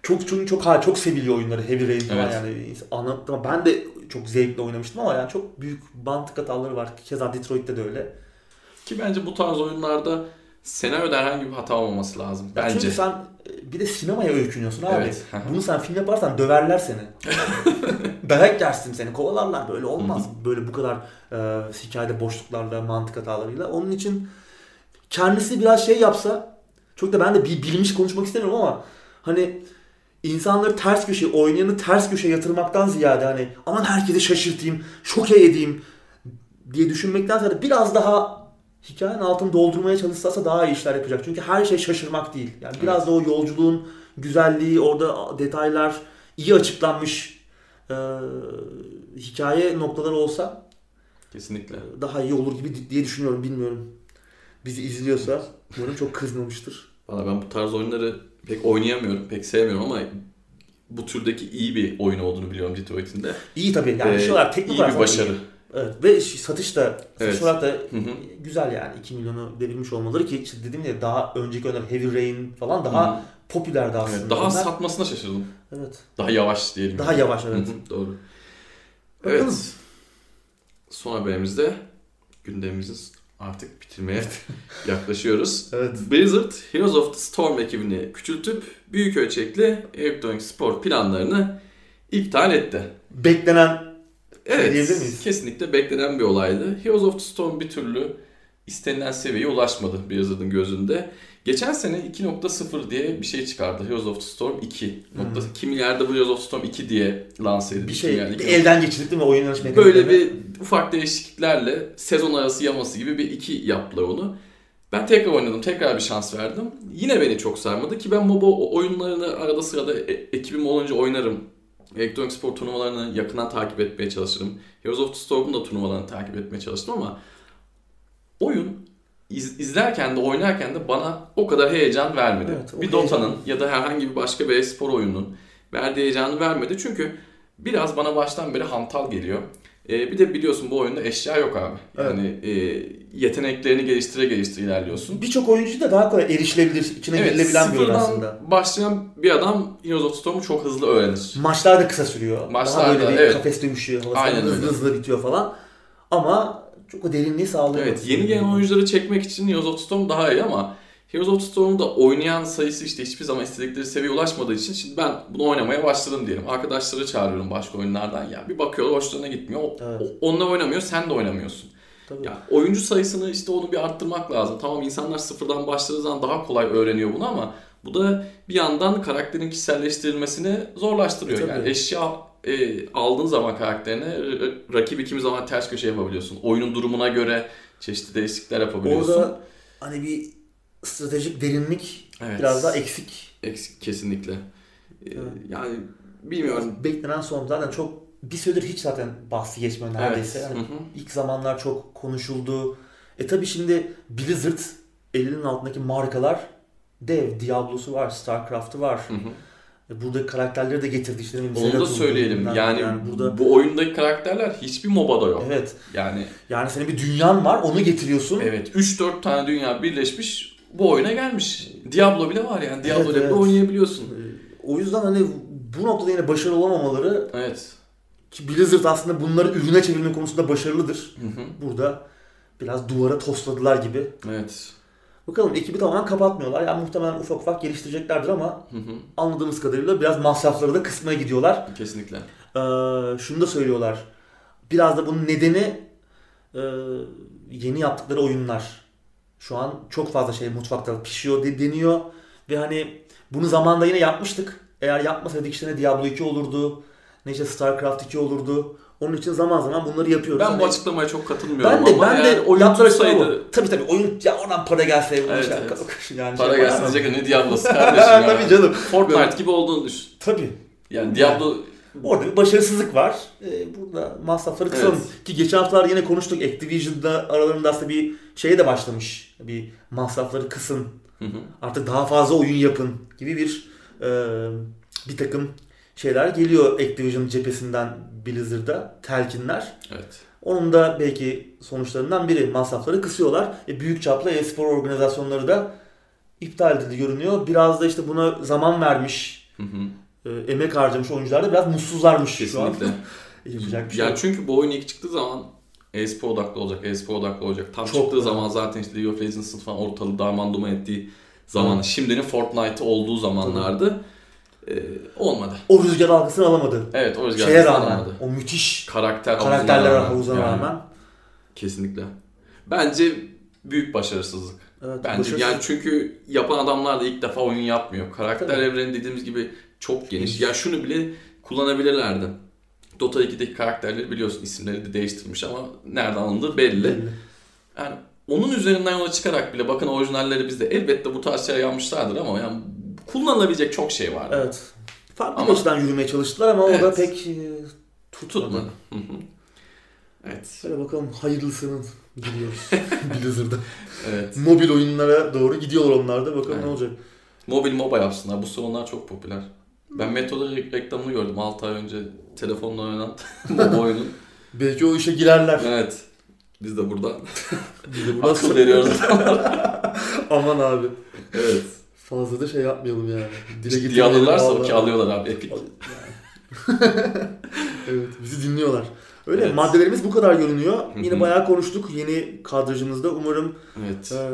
Çok çok çok ha çok seviliyor oyunları Heavy Rain falan Evet. yani anlattım. Ben de çok zevkle oynamıştım ama yani çok büyük mantık hataları var. Keza Detroit'te de öyle. Ki bence bu tarz oyunlarda senaryoda herhangi bir hata olmaması lazım. Ya Bence. Çünkü sen e, bir de sinemaya öykünüyorsun abi. Evet. Bunu sen film yaparsan döverler seni. Dayak yersin seni, kovalarlar. Böyle olmaz. Böyle bu kadar e, hikayede boşluklarla, mantık hatalarıyla. Onun için kendisi biraz şey yapsa, çok da ben de bir bilmiş konuşmak istemiyorum ama hani insanları ters köşe, oynayanı ters köşe yatırmaktan ziyade hani aman herkesi şaşırtayım, şoke edeyim diye düşünmekten ziyade biraz daha hikayenin altını doldurmaya çalışsa daha iyi işler yapacak. Çünkü her şey şaşırmak değil. Yani biraz Evet. da o yolculuğun güzelliği, orada detaylar iyi açıklanmış e, hikaye noktaları olsa Kesinlikle. daha iyi olur gibi diye düşünüyorum. Bilmiyorum. Bizi izliyorsa umarım çok kızmamıştır. Valla ben bu tarz oyunları pek oynayamıyorum, pek sevmiyorum ama bu türdeki iyi bir oyun olduğunu biliyorum Detroit'in de. İyi tabii. Yani Ee, şey olarak teknik olarak bir başarı. iyi. Evet. Ve satış da satış Evet. olarak da Hı hı. güzel yani. 2 milyonu devirmiş olmaları ki işte dediğim ya daha önceki oyunlar Heavy Rain falan daha Hı hı. popülerdi aslında. Evet, daha Onlar- satmasına şaşırdım. Evet. Daha yavaş diyelim. Daha yavaş evet. Hı hı, Doğru. Bakalım. Evet. Son haberimizde gündemimizin artık bitirmeye yaklaşıyoruz. Evet. Blizzard Heroes of the Storm ekibini küçültüp büyük ölçekli elektronik spor planlarını iptal etti. Beklenen Evet, Diyebilir miyiz? kesinlikle beklenen bir olaydı. Heroes of the Storm bir türlü istenilen seviyeye ulaşmadı Blizzard'ın gözünde. Geçen sene 2.0 diye bir şey çıkardı. Heroes of the Storm 2. Nokta, Kimi yerde bu Heroes of the Storm 2 diye lanse edildi. bir şey bir 2.0. elden geçirdik değil mi oyun yarış Böyle bir ufak değişikliklerle sezon arası yaması gibi bir iki yaptılar onu. Ben tekrar oynadım, tekrar bir şans verdim. Yine beni çok sarmadı ki ben MOBA oyunlarını arada sırada e- ekibim olunca oynarım. Elektronik spor turnuvalarını yakından takip etmeye çalışırım. Heroes of the Storm'un da turnuvalarını takip etmeye çalıştım ama oyun iz- izlerken de oynarken de bana o kadar heyecan vermedi. Evet, bir Dota'nın ya da herhangi bir başka bir spor oyununun verdiği heyecanı vermedi. Çünkü biraz bana baştan beri hantal geliyor. Ee, bir de biliyorsun bu oyunda eşya yok abi. Yani e, yeteneklerini geliştire geliştire ilerliyorsun. Birçok oyuncu da daha kolay erişilebilir, içine Evet, girilebilen bir oyun aslında. başlayan bir adam Heroes of Storm'u çok hızlı öğrenir. Maçlar da kısa sürüyor. Maçlar daha böyle da, bir evet. kafes dövüşü Aynen hızlı öyle. hızlı bitiyor falan. Ama çok o derinliği sağlıyor. Evet, yeni gelen oyuncuları çekmek için Heroes of Storm daha iyi ama Heroes of Storm'da oynayan sayısı işte hiçbir zaman istedikleri seviyeye ulaşmadığı için şimdi ben bunu oynamaya başladım diyelim. Arkadaşları çağırıyorum başka oyunlardan ya. Bir bakıyorlar hoşlarına gitmiyor. Evet. o- Onlar oynamıyor, sen de oynamıyorsun. Tabii. Ya oyuncu sayısını işte onu bir arttırmak lazım. Tamam insanlar sıfırdan başladığı zaman daha kolay öğreniyor bunu ama bu da bir yandan karakterin kişiselleştirilmesini zorlaştırıyor. Tabii. Yani eşya e, aldığın zaman karakterine r- rakibi kimi zaman ters köşe yapabiliyorsun. Oyunun durumuna göre çeşitli değişiklikler yapabiliyorsun. Orada hani bir stratejik derinlik Evet. biraz daha eksik. Eksik kesinlikle. E, Evet. Yani bilmiyorum. Beklenen son zaten çok bir süredir hiç zaten bahsi geçmiyor neredeyse. Evet. Yani Hı hı. ilk zamanlar çok konuşuldu. E tabi şimdi Blizzard elinin altındaki markalar dev. Diablo'su var, StarCraft'ı var. Hı hı. E Buradaki karakterleri de getirdi işte. Onu da söyleyelim. bilmem Yani, burada bu oyundaki karakterler hiçbir MOBA'da yok. evet. Yani Yani senin bir dünyan var, onu getiriyorsun. evet 3-4 tane dünya birleşmiş bu oyuna gelmiş. Diablo bile var yani. Diablo Evet, ile evet. oynayabiliyorsun. E, O yüzden hani bu noktada yine başarılı olamamaları Evet. ki Blizzard aslında bunları ürüne çevirme konusunda başarılıdır. Hı hı. Burada biraz duvara tosladılar gibi. Evet. Bakalım ekibi tamamen kapatmıyorlar. Yani muhtemelen ufak ufak geliştireceklerdir ama Hı hı. anladığımız kadarıyla biraz masrafları da kısmaya gidiyorlar. Kesinlikle. Ee, şunu da söylüyorlar. Biraz da bunun nedeni e, yeni yaptıkları oyunlar. Şu an çok fazla şey mutfakta pişiyor de- deniyor. Ve hani bunu zamanında yine yapmıştık. Eğer yapmasaydık işte ne Diablo 2 olurdu. Ne işte StarCraft 2 olurdu. Onun için zaman zaman bunları yapıyoruz. Ben bu Hani- açıklamaya çok katılmıyorum ben de ama ben yani de oyun tutsaydı bu. Tabii tabii oyun ya oradan para gelse Evet, şey- evet. yani para şey yapamam. diyecek ne Diablo'su kardeşim ya. Tabii canım. Fortnite gibi olduğunu düşün. Tabii. Yani Diablo Orada bir başarısızlık var. Ee, burada masrafları kısalım. Evet. Ki geçen haftalar yine konuştuk. Activision'da aralarında aslında bir şeye de başlamış. Bir masrafları kısın. Hı hı. Artık daha fazla oyun yapın gibi bir e, bir takım şeyler geliyor Activision cephesinden Blizzard'a telkinler. Evet. Onun da belki sonuçlarından biri masrafları kısıyorlar. E, büyük çaplı e-spor organizasyonları da iptal edildi görünüyor. Biraz da işte buna zaman vermiş, Hı hı. e, emek harcamış oyuncular da biraz mutsuzlarmış şu Kesinlikle. an. Yapacak bir şey Ya çünkü bu oyun ilk çıktığı zaman e-spor odaklı olacak, e-spor odaklı olacak. Tam Çok çıktığı önemli. zaman zaten işte League of Legends'ın falan ortalığı darman duman ettiği zaman, şimdinin Fortnite olduğu zamanlardı. Ee, olmadı. O rüzgar algısını alamadı. Evet o rüzgar Şeye rağmen, alamadı. o müthiş Karakter karakterler havuzuna Yani rağmen. Kesinlikle. Bence büyük başarısızlık. Evet, Bence başarısız. yani çünkü yapan adamlar da ilk defa oyun yapmıyor. Karakter Tabii. evreni dediğimiz gibi çok geniş. Ya şunu bile kullanabilirlerdi. Dota 2'deki karakterleri biliyorsun isimleri de değiştirmiş ama nereden alındığı belli. Belli. Yani onun üzerinden yola çıkarak bile bakın orijinalleri bizde elbette bu tarz şeyler yapmışlardır ama yani kullanılabilecek çok şey var. Evet. Farklı Ama- bir açıdan yürümeye çalıştılar ama o da Evet. pek e, tutmadı. Tutmadı. Hı hı. evet. Şöyle bakalım hayırlısını gidiyoruz Blizzard'da. Evet. Mobil oyunlara doğru gidiyorlar onlar da bakalım Evet. ne olacak. Mobil MOBA yapsınlar. Bu sıralar çok popüler. Ben Meto'da re- reklamını gördüm 6 ay önce telefonla oynanan MOBA oyunun. Belki o işe girerler. Evet. Biz de burada Biz de akıl burada veriyoruz. Aman abi. evet. Fazla da şey yapmayalım yani. Dile Ciddiye alırlarsa ki alıyorlar abi Epic. evet bizi dinliyorlar. Öyle Evet. maddelerimiz bu kadar görünüyor. Yine bayağı konuştuk yeni kadrajımızda. Umarım Evet. e,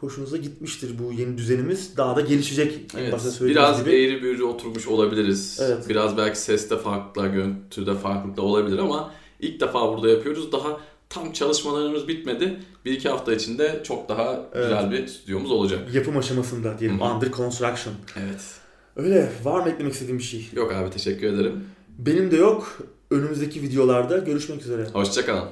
hoşunuza gitmiştir bu yeni düzenimiz. Daha da gelişecek. Evet. Biraz gibi. eğri büğrü oturmuş olabiliriz. Evet. Biraz belki seste farklılıklar, görüntüde farklılıklar olabilir ama ilk defa burada yapıyoruz. Daha tam çalışmalarımız bitmedi. Bir iki hafta içinde çok daha Evet. güzel bir stüdyomuz olacak. Yapım aşamasında diyelim. Hı hı. Under construction. Evet. Öyle. Var mı eklemek istediğim bir şey? Yok abi teşekkür ederim. Benim de yok. Önümüzdeki videolarda görüşmek üzere. Hoşçakalın.